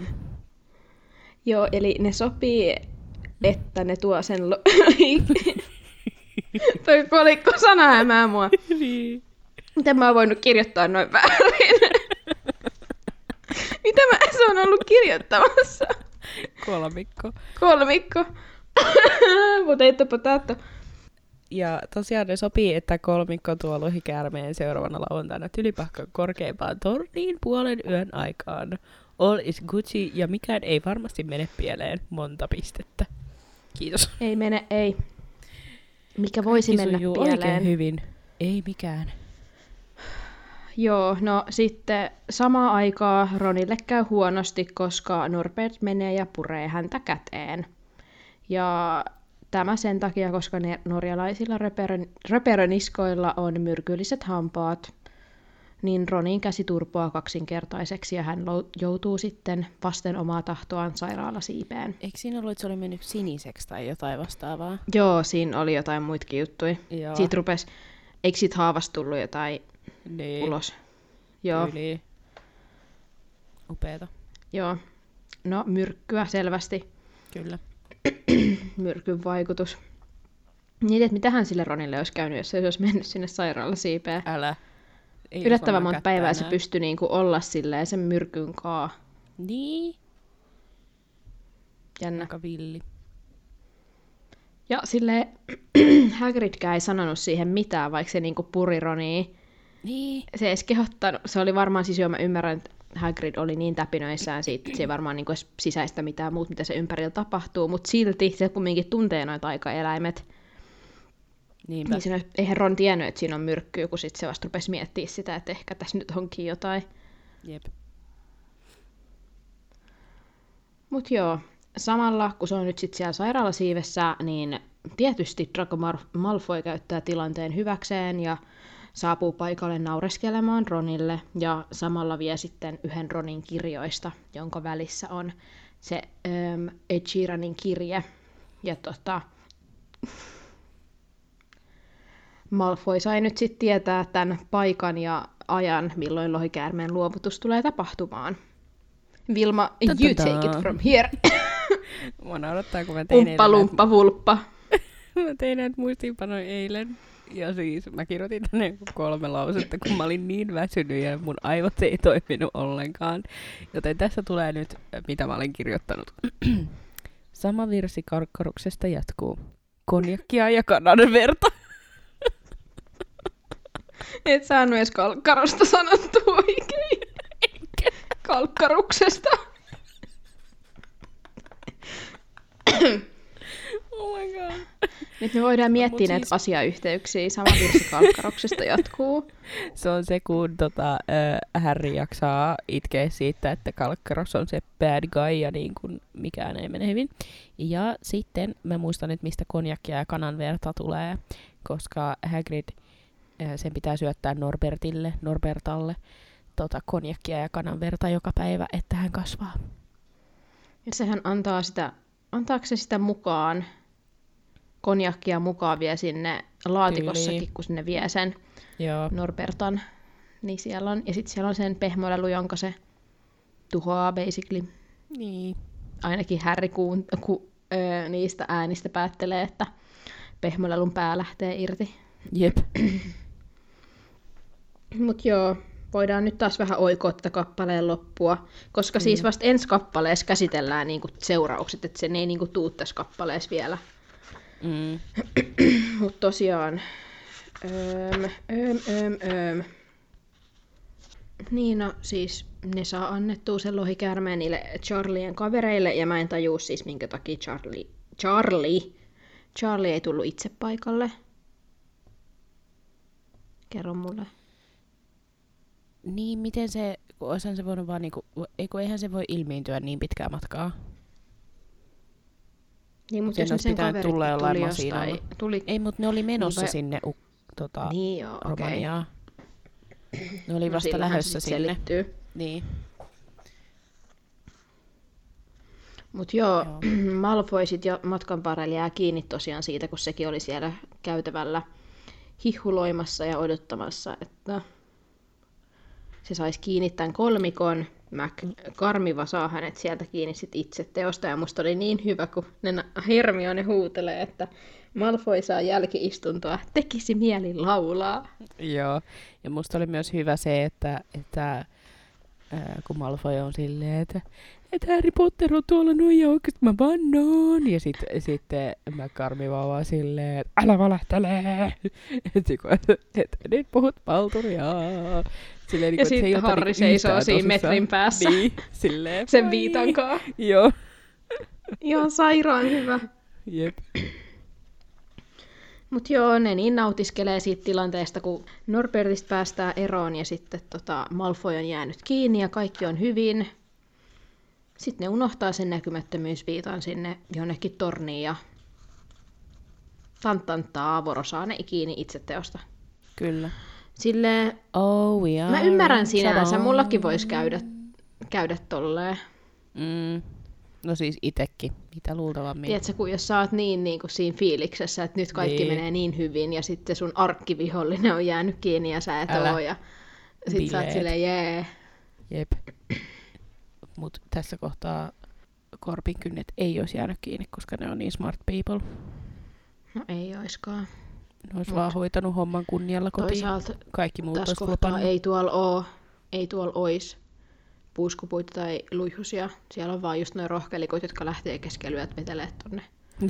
Speaker 3: Joo, eli ne sopii, että ne tuo sen... Lo- Toi kolikko sana hämää mua.
Speaker 2: niin.
Speaker 3: Miten mä oon voinut kirjoittaa noin väärin? Mitä mä se on ollut kirjoittamassa?
Speaker 2: Kolmikko.
Speaker 3: Kolmikko. Potato, potato.
Speaker 2: Ja tosiaan ne sopii, että kolmikko tuo lohikäärmeen seuraavana lauantaina tylipahkan korkeimpaan torniin puolen yön aikaan. All is Gucci ja mikään ei varmasti mene pieleen. Monta pistettä. Kiitos.
Speaker 3: Ei mene, ei. Mikä voisi
Speaker 2: Kaikki
Speaker 3: mennä pieleen?
Speaker 2: oikein hyvin. Ei mikään.
Speaker 3: Joo, no sitten samaa aikaa Ronille käy huonosti, koska Norbert menee ja puree häntä käteen. Ja tämä sen takia, koska ne norjalaisilla röperön, röperöniskoilla on myrkylliset hampaat, niin Ronin käsi turpoaa kaksinkertaiseksi ja hän joutuu sitten vasten omaa tahtoaan sairaalasiipeen.
Speaker 2: Eikö siinä ollut, että se oli mennyt siniseksi tai jotain vastaavaa?
Speaker 3: Joo, siinä oli jotain muitakin juttuja.
Speaker 2: Joo.
Speaker 3: Siitä rupes, eikö siitä haavasta tullut jotain
Speaker 2: niin.
Speaker 3: ulos? Joo.
Speaker 2: Yli. Upeeta.
Speaker 3: Joo. No, myrkkyä selvästi.
Speaker 2: Kyllä.
Speaker 3: Myrkyn vaikutus. Niin, että mitähän sille Ronille olisi käynyt, jos se olisi mennyt sinne sairaalasiipeen.
Speaker 2: Älä. Ei
Speaker 3: Yllättävän monta päivää se
Speaker 2: enää.
Speaker 3: pystyi niinku olla silleen sen myrkyn kaa.
Speaker 2: Niin.
Speaker 3: Jännä.
Speaker 2: Aika villi.
Speaker 3: Ja sille Hagridkään ei sanonut siihen mitään, vaikka se niinku puri Ronia.
Speaker 2: Niin.
Speaker 3: Se ei edes kehottanut. Se oli varmaan siis jo, mä ymmärrän, että Hagrid oli niin täpinöissään siitä, että se ei varmaan niinku edes sisäistä mitään muuta, mitä se ympärillä tapahtuu, mutta silti se kumminkin tuntee noita aikaeläimet.
Speaker 2: Niinpä.
Speaker 3: Niin siinä, eihän Ron tiennyt, että siinä on myrkkyä, kun sit se vasta rupesi miettimään sitä, että ehkä tässä nyt onkin jotain.
Speaker 2: Jep.
Speaker 3: Mut joo, samalla kun se on nyt sitten siellä sairaalasiivessä, niin tietysti Draco Malfoy käyttää tilanteen hyväkseen ja saapuu paikalle naureskelemaan Ronille ja samalla vie sitten yhden Ronin kirjoista, jonka välissä on se ähm, Ed Sheeranin kirje. Ja tota, Malfoy sai nyt sitten tietää tämän paikan ja ajan, milloin lohikäärmeen luovutus tulee tapahtumaan. Vilma, you
Speaker 2: Ta-ta-ta.
Speaker 3: take it from here.
Speaker 2: Mua naurattaa, kun mä tein
Speaker 3: Umppa
Speaker 2: eilen
Speaker 3: lumppa vulppa.
Speaker 2: Mä tein näitä muistiinpanoja eilen. Ja siis mä kirjoitin tänne kolme lausetta, kun mä olin niin väsynyt ja mun aivot ei toiminut ollenkaan. Joten tässä tulee nyt, mitä mä olin kirjoittanut. Sama virsi karkkaruksesta jatkuu. Konjakkia ja kanan verta.
Speaker 3: Et saanut edes kalkkarosta sanottua oikein. kalkkaruksesta.
Speaker 2: Oh my god.
Speaker 3: Nyt me voidaan miettiä
Speaker 2: mut
Speaker 3: näitä
Speaker 2: siis-
Speaker 3: asiayhteyksiä. Sama virsi kalkkaruksesta jatkuu.
Speaker 2: Se on se, kun tota, äh, Harry jaksaa itkeä siitä, että Kalkkaros on se bad guy ja niin kuin mikään ei mene hyvin. Ja sitten mä muistan nyt, mistä konjakkia ja kananverta tulee, koska Hagrid, äh, sen pitää syöttää Norbertille, Norbertalle tota, konjakkia ja kananverta joka päivä, että hän kasvaa.
Speaker 3: Ja sehän antaa sitä, antaako se sitä mukaan, konjakkia mukaan vie sinne laatikossakin,
Speaker 2: Tyyliin.
Speaker 3: kun sinne vie sen
Speaker 2: Joo,
Speaker 3: Norbertan. Niin siellä on, ja sitten siellä on sen pehmolelu, jonka se tuhoaa basically.
Speaker 2: niin.
Speaker 3: Ainakin Harry kuun, ku, öö, niistä äänistä päättelee, että pehmolelun pää lähtee irti.
Speaker 2: Jep.
Speaker 3: Mut joo, voidaan nyt taas vähän oikoa tätä kappaleen loppua, koska siis vasta ensi kappaleessa käsitellään niinku seuraukset, että sen ei niinku tuu tässä kappaleessa vielä.
Speaker 2: Mm.
Speaker 3: Mutta tosiaan, öm, öm, öm, öm. Niin no siis ne saa annettua sen lohikäärmeen niille Charlien kavereille ja mä en tajua siis minkä takia Charlie, Charlie, Charlie ei tullut itse paikalle. Kerro mulle.
Speaker 2: Niin, miten se, kun olisihan se voinut vaan niinku, eikö eihän se voi ilmiintyä niin pitkää matkaa.
Speaker 3: Niin, mutta
Speaker 2: Sen
Speaker 3: jos
Speaker 2: olisi
Speaker 3: sen
Speaker 2: pitänyt
Speaker 3: kaverit
Speaker 2: tulla jollain
Speaker 3: tuli
Speaker 2: masinalla.
Speaker 3: jostain, tuli...
Speaker 2: Ei, mutta ne oli menossa
Speaker 3: Niin vai-
Speaker 2: sinne u, tota,
Speaker 3: Niin joo.
Speaker 2: Romaniaan. Ne oli
Speaker 3: No
Speaker 2: vasta
Speaker 3: silloinhan
Speaker 2: lähdössä sinne.
Speaker 3: selittyy.
Speaker 2: Niin.
Speaker 3: Mutta joo,
Speaker 2: Joo.
Speaker 3: Malfoy sit jo matkan varrella jää kiinni tosiaan siitä, kun sekin oli siellä käytävällä hihuloimassa ja odottamassa, että se saisi kiinni tämän kolmikon. Mac Karmiva saa hänet sieltä kiinni sit itse teosta, ja musta oli niin hyvä, kun ne Hermione huutelee, että Malfoy saa jälkiistuntoa, tekisi mieli laulaa.
Speaker 2: Joo. Ja musta oli myös hyvä se, että, että ää, kun Malfoy on silleen, että, että Harry Potter on tuolla noin ja oikeesti mä vannoon. Ja sitten sit McCarmi vaan vaan silleen, että älä valehtele. Että et, nyt puhut palturiaa. Silleen,
Speaker 3: Ja
Speaker 2: että se ei
Speaker 3: sitten
Speaker 2: ota
Speaker 3: Harry
Speaker 2: niinku
Speaker 3: seisoo siinä metrin päässä.
Speaker 2: Niin, silleen.
Speaker 3: Sen viitan kaa.
Speaker 2: Joo.
Speaker 3: Ihan sairaan hyvä.
Speaker 2: Jep.
Speaker 3: Mutta joo, ne niin nautiskelee siitä tilanteesta, kun Norbertista päästään eroon ja sitten tota, Malfoy on jäänyt kiinni ja kaikki on hyvin. Sitten ne unohtaa sen näkymättömyysviitan sinne jonnekin torniin ja tantanttaa Avoro saa ne kiinni itse teosta.
Speaker 2: Kyllä.
Speaker 3: Silleen,
Speaker 2: Oh, we are
Speaker 3: mä ymmärrän sinänsä, mullakin voisi käydä, käydä tolleen.
Speaker 2: Mm. No siis itekin, mitä luultavammin.
Speaker 3: Tiedätkö, kun jos sä oot niin, niin kuin siinä fiiliksessä, että nyt kaikki
Speaker 2: Niin.
Speaker 3: menee niin hyvin ja sitten sun arkkivihollinen on jäänyt kiinni ja sä et
Speaker 2: Älä.
Speaker 3: oo ja sit sä oot
Speaker 2: Bileet.
Speaker 3: silleen jee.
Speaker 2: Jep. Mut tässä kohtaa korpin kynnet ei olisi jäänyt kiinni, koska ne on niin smart people.
Speaker 3: No ei oiskaan.
Speaker 2: Ne olisi
Speaker 3: Mut
Speaker 2: vaan hoitanut homman kunnialla kotiin.
Speaker 3: Toisaalta
Speaker 2: Kaikki muut
Speaker 3: tässä kohtaa ei tuolla oo, ei tuolla ois puuskupuita tai luihusia. Siellä on vaan just noin rohkelikot, jotka lähtee keskelyät vetelee tonne.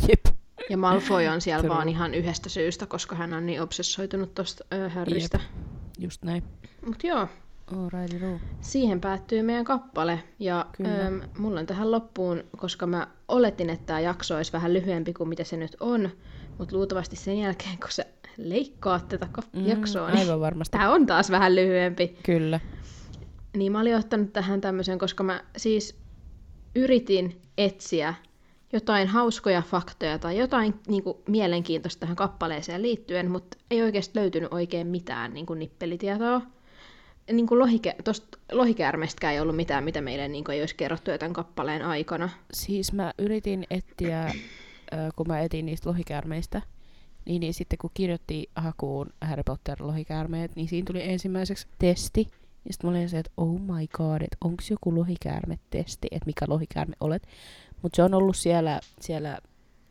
Speaker 2: Jep.
Speaker 3: Ja Malfoy on siellä
Speaker 2: True.
Speaker 3: vaan ihan yhdestä syystä, koska hän on niin obsessoitunut tosta ö, Harrystä.
Speaker 2: Just näin.
Speaker 3: Mut joo,
Speaker 2: Alrighty do.
Speaker 3: Siihen päättyy meidän kappale. Ja
Speaker 2: Kyllä.
Speaker 3: äm, mulla on tähän loppuun, koska mä oletin, että tämä jakso olisi vähän lyhyempi kuin mitä se nyt on, mutta luultavasti sen jälkeen, kun sä leikkaat tätä
Speaker 2: Mm,
Speaker 3: jaksoa, niin
Speaker 2: aivan varmasti.
Speaker 3: tämä on taas vähän lyhyempi.
Speaker 2: Kyllä.
Speaker 3: Niin mä olin ottanut tähän tämmöisen, koska mä siis yritin etsiä jotain hauskoja faktoja tai jotain niin kuin, mielenkiintoista tähän kappaleeseen liittyen, mutta ei oikeasti löytynyt oikein mitään niin kuin, nippelitietoa. Niin kuin lohike, tosta lohikäärmeestäkään ei ollut mitään, mitä meille niin kuin, ei olisi kerrottu tämän kappaleen aikana.
Speaker 2: Siis mä yritin etsiä, kun mä etin niistä lohikäärmeistä, niin, niin sitten kun kirjoitti hakuun Harry Potter lohikäärmeet, niin siinä tuli ensimmäiseksi testi. Ja sitten mä olin se, että oh my god, että onko joku lohikäärme-testi, että mikä lohikäärme olet. Mutta se on ollut siellä, siellä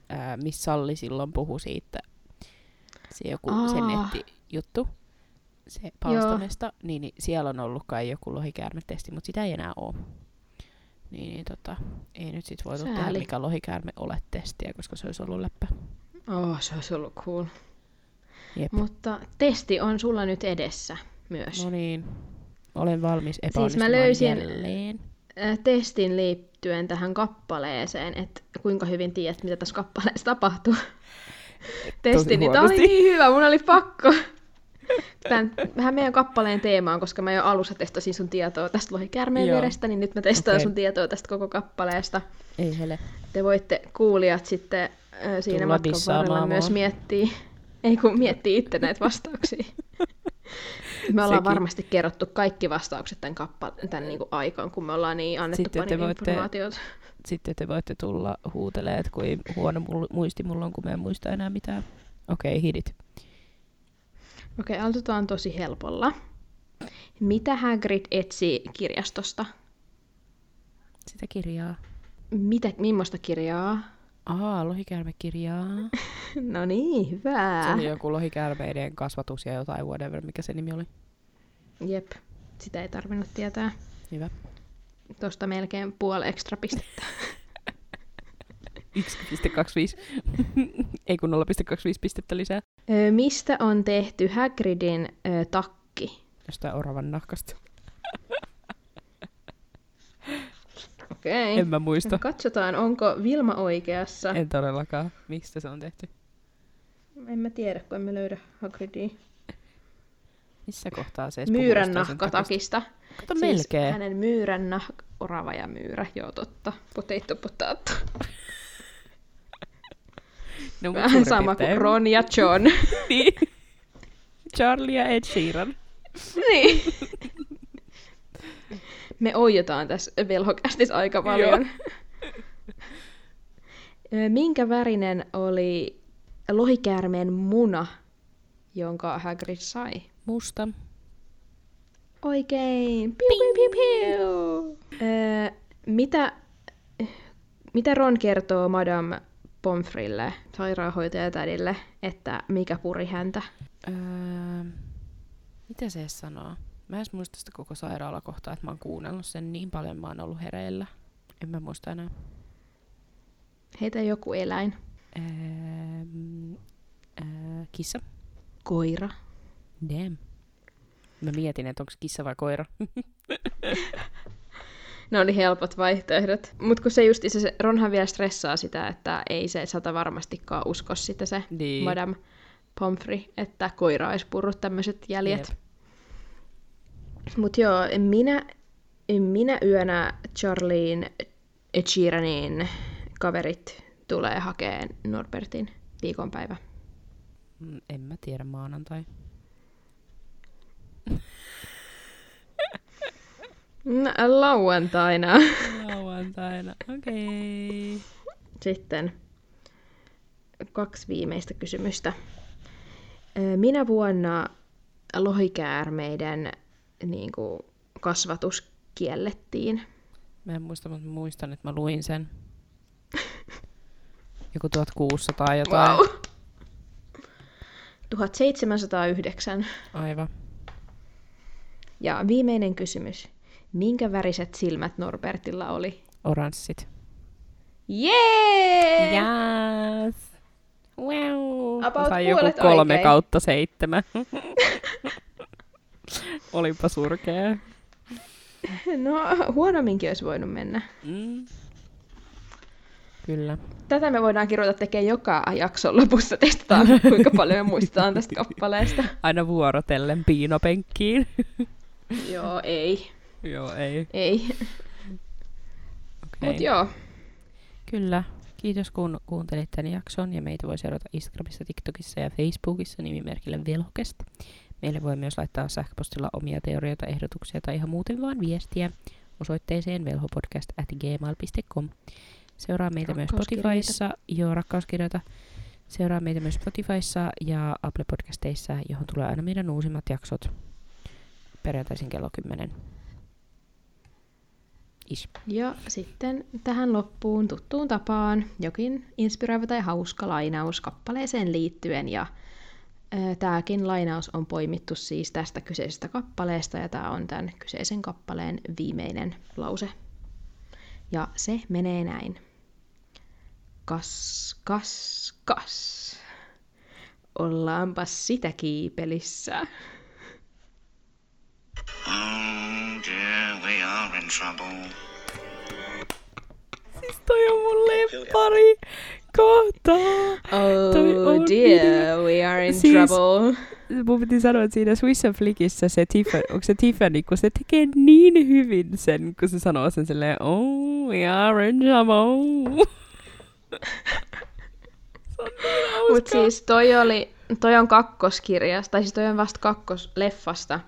Speaker 2: ää, missä Salli silloin puhui siitä, se joku
Speaker 3: Aa.
Speaker 2: se nettijuttu, se palstamesta, niin, niin siellä on ollut kai joku lohikäärme-testi, mutta sitä ei enää ole. Niin, niin tota, ei nyt sit voitu tehdä mikä lohikäärme olet testiä, koska se olisi ollut läppä.
Speaker 3: Oh, se olisi ollut cool.
Speaker 2: Jep.
Speaker 3: Mutta testi on sulla nyt edessä myös.
Speaker 2: No niin. Olen valmis
Speaker 3: Siis
Speaker 2: epäonnistumaan
Speaker 3: mä löysin-
Speaker 2: jälleen.
Speaker 3: Testin liittyen tähän kappaleeseen, että kuinka hyvin tiedät, mitä tässä kappaleessa tapahtuu. Testi, niin oli niin hyvä, mun oli pakko. Tämän, vähän meidän kappaleen teemaan, koska mä jo alussa testasin sun tietoa tästä lohikäärmeen
Speaker 2: Joo.
Speaker 3: verestä, niin nyt mä testaan
Speaker 2: Okei.
Speaker 3: sun tietoa tästä koko kappaleesta.
Speaker 2: Ei hele.
Speaker 3: Te voitte kuulijat sitten äh, siinä
Speaker 2: Tulla
Speaker 3: matkan varrella myös miettiä, ei kun miettii itse näitä vastauksia. Me ollaan
Speaker 2: Sekin.
Speaker 3: varmasti kerrottu kaikki vastaukset tämän, kappale- tämän niin kuin aikaan, kun me ollaan niin annettu
Speaker 2: Sitten te
Speaker 3: paljon
Speaker 2: voitte-
Speaker 3: informaatiota.
Speaker 2: Sitten te voitte tulla huutelemaan, että kuin huono muisti mulla on, kun mä en muista enää mitään. Okei, okay, hidit.
Speaker 3: Okei, aloitetaan tosi helpolla. Mitä Hagrid etsii kirjastosta?
Speaker 2: Sitä kirjaa.
Speaker 3: Mitä, millaista kirjaa?
Speaker 2: Aa, lohikäärmekirjaa.
Speaker 3: No niin, hyvä.
Speaker 2: Se oli joku lohikäärmeiden kasvatus ja jotain whatever, mikä se nimi oli.
Speaker 3: Jep, sitä ei tarvinnut tietää.
Speaker 2: Hyvä.
Speaker 3: Tuosta melkein puoli ekstra pistettä.
Speaker 2: 1,25. Ei kun 0,25 pistettä lisää.
Speaker 3: Ö, mistä on tehty Hagridin ö, takki?
Speaker 2: Jostain oravan nahkasta.
Speaker 3: Okei.
Speaker 2: En mä muista.
Speaker 3: Katsotaan, onko Vilma oikeassa.
Speaker 2: En todellakaan. Mistä se on tehty?
Speaker 3: En mä tiedä, kun emme löydä Hagridia.
Speaker 2: Missä kohtaa se edes
Speaker 3: Myyrän nahkatakista.
Speaker 2: Kato melkein.
Speaker 3: hänen myyrän nah... Orava ja myyrä, joo totta. Potato potato.
Speaker 2: No,
Speaker 3: Vähän sama kuin. Ron ja John.
Speaker 2: Niin. Charlie ja Ed Sheeran.
Speaker 3: niin. Me oijotaan tässä velhokästissä aika paljon. Minkä värinen oli lohikäärmeen muna, jonka Hagrid sai?
Speaker 2: Musta.
Speaker 3: Oikein. Piu, piu, piu, piu. Öö, mitä, mitä Ron kertoo Madame Pomfrille, sairaanhoitajatädille, että mikä puri häntä?
Speaker 2: Öö, mitä se edes sanoo? Mä en muista sitä koko sairaalakohtaa, että mä oon kuunnellut sen niin paljon, mä oon ollut hereillä. En mä muista enää.
Speaker 3: Heitä joku eläin.
Speaker 2: Öö, öö, kissa.
Speaker 3: Koira.
Speaker 2: Damn. Mä mietin, että onko kissa vai koira.
Speaker 3: Ne oli helpot vaihtoehdot. Mutta kun se just se, Ronhan vielä stressaa sitä, että ei se sata varmastikaan usko sitä se
Speaker 2: Niin.
Speaker 3: Madame Pomfrey, että koira olisi purrut tämmöiset jäljet.
Speaker 2: Jep.
Speaker 3: Mutta joo, minä, minä yönä Charlien Sheeranin kaverit tulee hakeen Norbertin viikonpäivä.
Speaker 2: Mm, En mä tiedä, maanantai.
Speaker 3: No, lauantaina.
Speaker 2: Lauantaina, okei. Okay.
Speaker 3: Sitten kaksi viimeistä kysymystä. Minä vuonna lohikäärmeiden niin kuin, kasvatus kiellettiin?
Speaker 2: Mä en muista, mutta muistan, että mä luin sen. Joku 1600 jotain.
Speaker 3: Wow. 1709.
Speaker 2: Aivan.
Speaker 3: Ja viimeinen kysymys. Minkä väriset silmät Norbertilla oli?
Speaker 2: Oranssit.
Speaker 3: Jee!
Speaker 2: Yes! Wow!
Speaker 3: About
Speaker 2: sain joku kolme
Speaker 3: oikein.
Speaker 2: kautta seitsemän. Olipa surkea.
Speaker 3: No, huonomminkin olisi voinut mennä.
Speaker 2: Mm. Kyllä.
Speaker 3: Tätä me voidaankin ruveta tekemään joka jakson lopussa. Testataan, kuinka paljon me muistetaan tästä kappaleesta.
Speaker 2: Aina vuorotellen piinopenkkiin.
Speaker 3: Joo, ei.
Speaker 2: Joo, ei.
Speaker 3: Ei.
Speaker 2: Okay.
Speaker 3: Mut joo.
Speaker 2: Kyllä. Kiitos kun kuuntelit tämän jakson ja meitä voi seurata Instagramissa, TikTokissa ja Facebookissa nimimerkillä Velhokest. Meille voi myös laittaa sähköpostilla omia teorioita, ehdotuksia tai ihan muuten vaan viestiä osoitteeseen velhopodcast at gmail.com. Seuraa meitä myös. Spotifyssa, joo rakkauskirjoita. Seuraa meitä myös Spotifyssa ja Apple Podcasteissa, johon tulee aina meidän uusimmat jaksot perjantaisin kello 10. Is.
Speaker 3: Ja sitten tähän loppuun tuttuun tapaan jokin inspiroiva tai hauska lainaus kappaleeseen liittyen. Ja tämäkin lainaus on poimittu siis tästä kyseisestä kappaleesta ja tämä on tämän kyseisen kappaleen viimeinen lause. Ja se menee näin. Kas, kas, kas. Ollaanpa sitä kiipelissä.
Speaker 4: Mm. Are in trouble.
Speaker 2: Siis toi on mun lemppari kohtaa. Toi
Speaker 3: Oh
Speaker 2: on
Speaker 3: dear, we are in
Speaker 2: Siis-
Speaker 3: trouble.
Speaker 2: Mun piti sanoa, että siinä Swiss and Flickissä se Tiffany, onko se Tiffany, kun se tekee niin hyvin sen, kun se sanoo sen silleen, oh, we are in trouble. se on niin hauskaa.
Speaker 3: Mut siis toi oli, toi on kakkoskirjasta, tai siis toi on vasta kakkosleffasta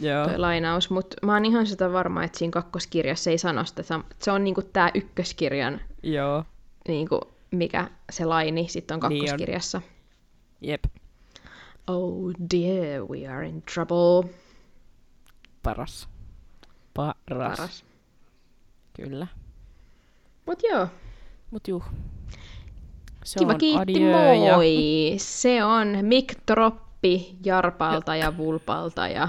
Speaker 2: Joo,
Speaker 3: toi lainaus, mutta mä oon ihan sitä varma, että siinä kakkoskirjassa ei sano sitä. Se on niinku tää ykköskirjan,
Speaker 2: joo,
Speaker 3: niinku, mikä se laini sitten on
Speaker 2: Niin on.
Speaker 3: kakkoskirjassa.
Speaker 2: jep,
Speaker 3: Oh dear, we are in trouble.
Speaker 2: paras. Paras.
Speaker 3: Paras.
Speaker 2: Kyllä.
Speaker 3: Mut joo,
Speaker 2: Mut juu. Se
Speaker 3: kiva
Speaker 2: on
Speaker 3: kiitti,
Speaker 2: adieu ja-
Speaker 3: moi! Se on Mick Troppi Jarpalta ja Vulpalta ja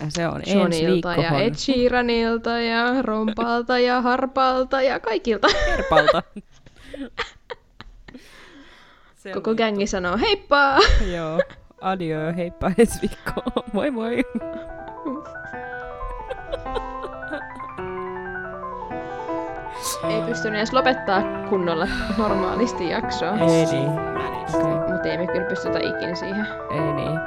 Speaker 2: ja se on ensi
Speaker 3: Johnilta ja Ed Sheeranilta ja Rompalta ja Harpalta ja kaikilta.
Speaker 2: Herpalta. Se
Speaker 3: Koko
Speaker 2: on-
Speaker 3: gängi sanoo heippa!
Speaker 2: Joo, adieu, heippa ensi viikkoon. Moi moi.
Speaker 3: Ei pystynyt edes lopettaa kunnolla normaalisti jaksoa.
Speaker 2: Ei niin.
Speaker 3: Mutta ei me kyllä pystytä ikin siihen.
Speaker 2: Ei niin.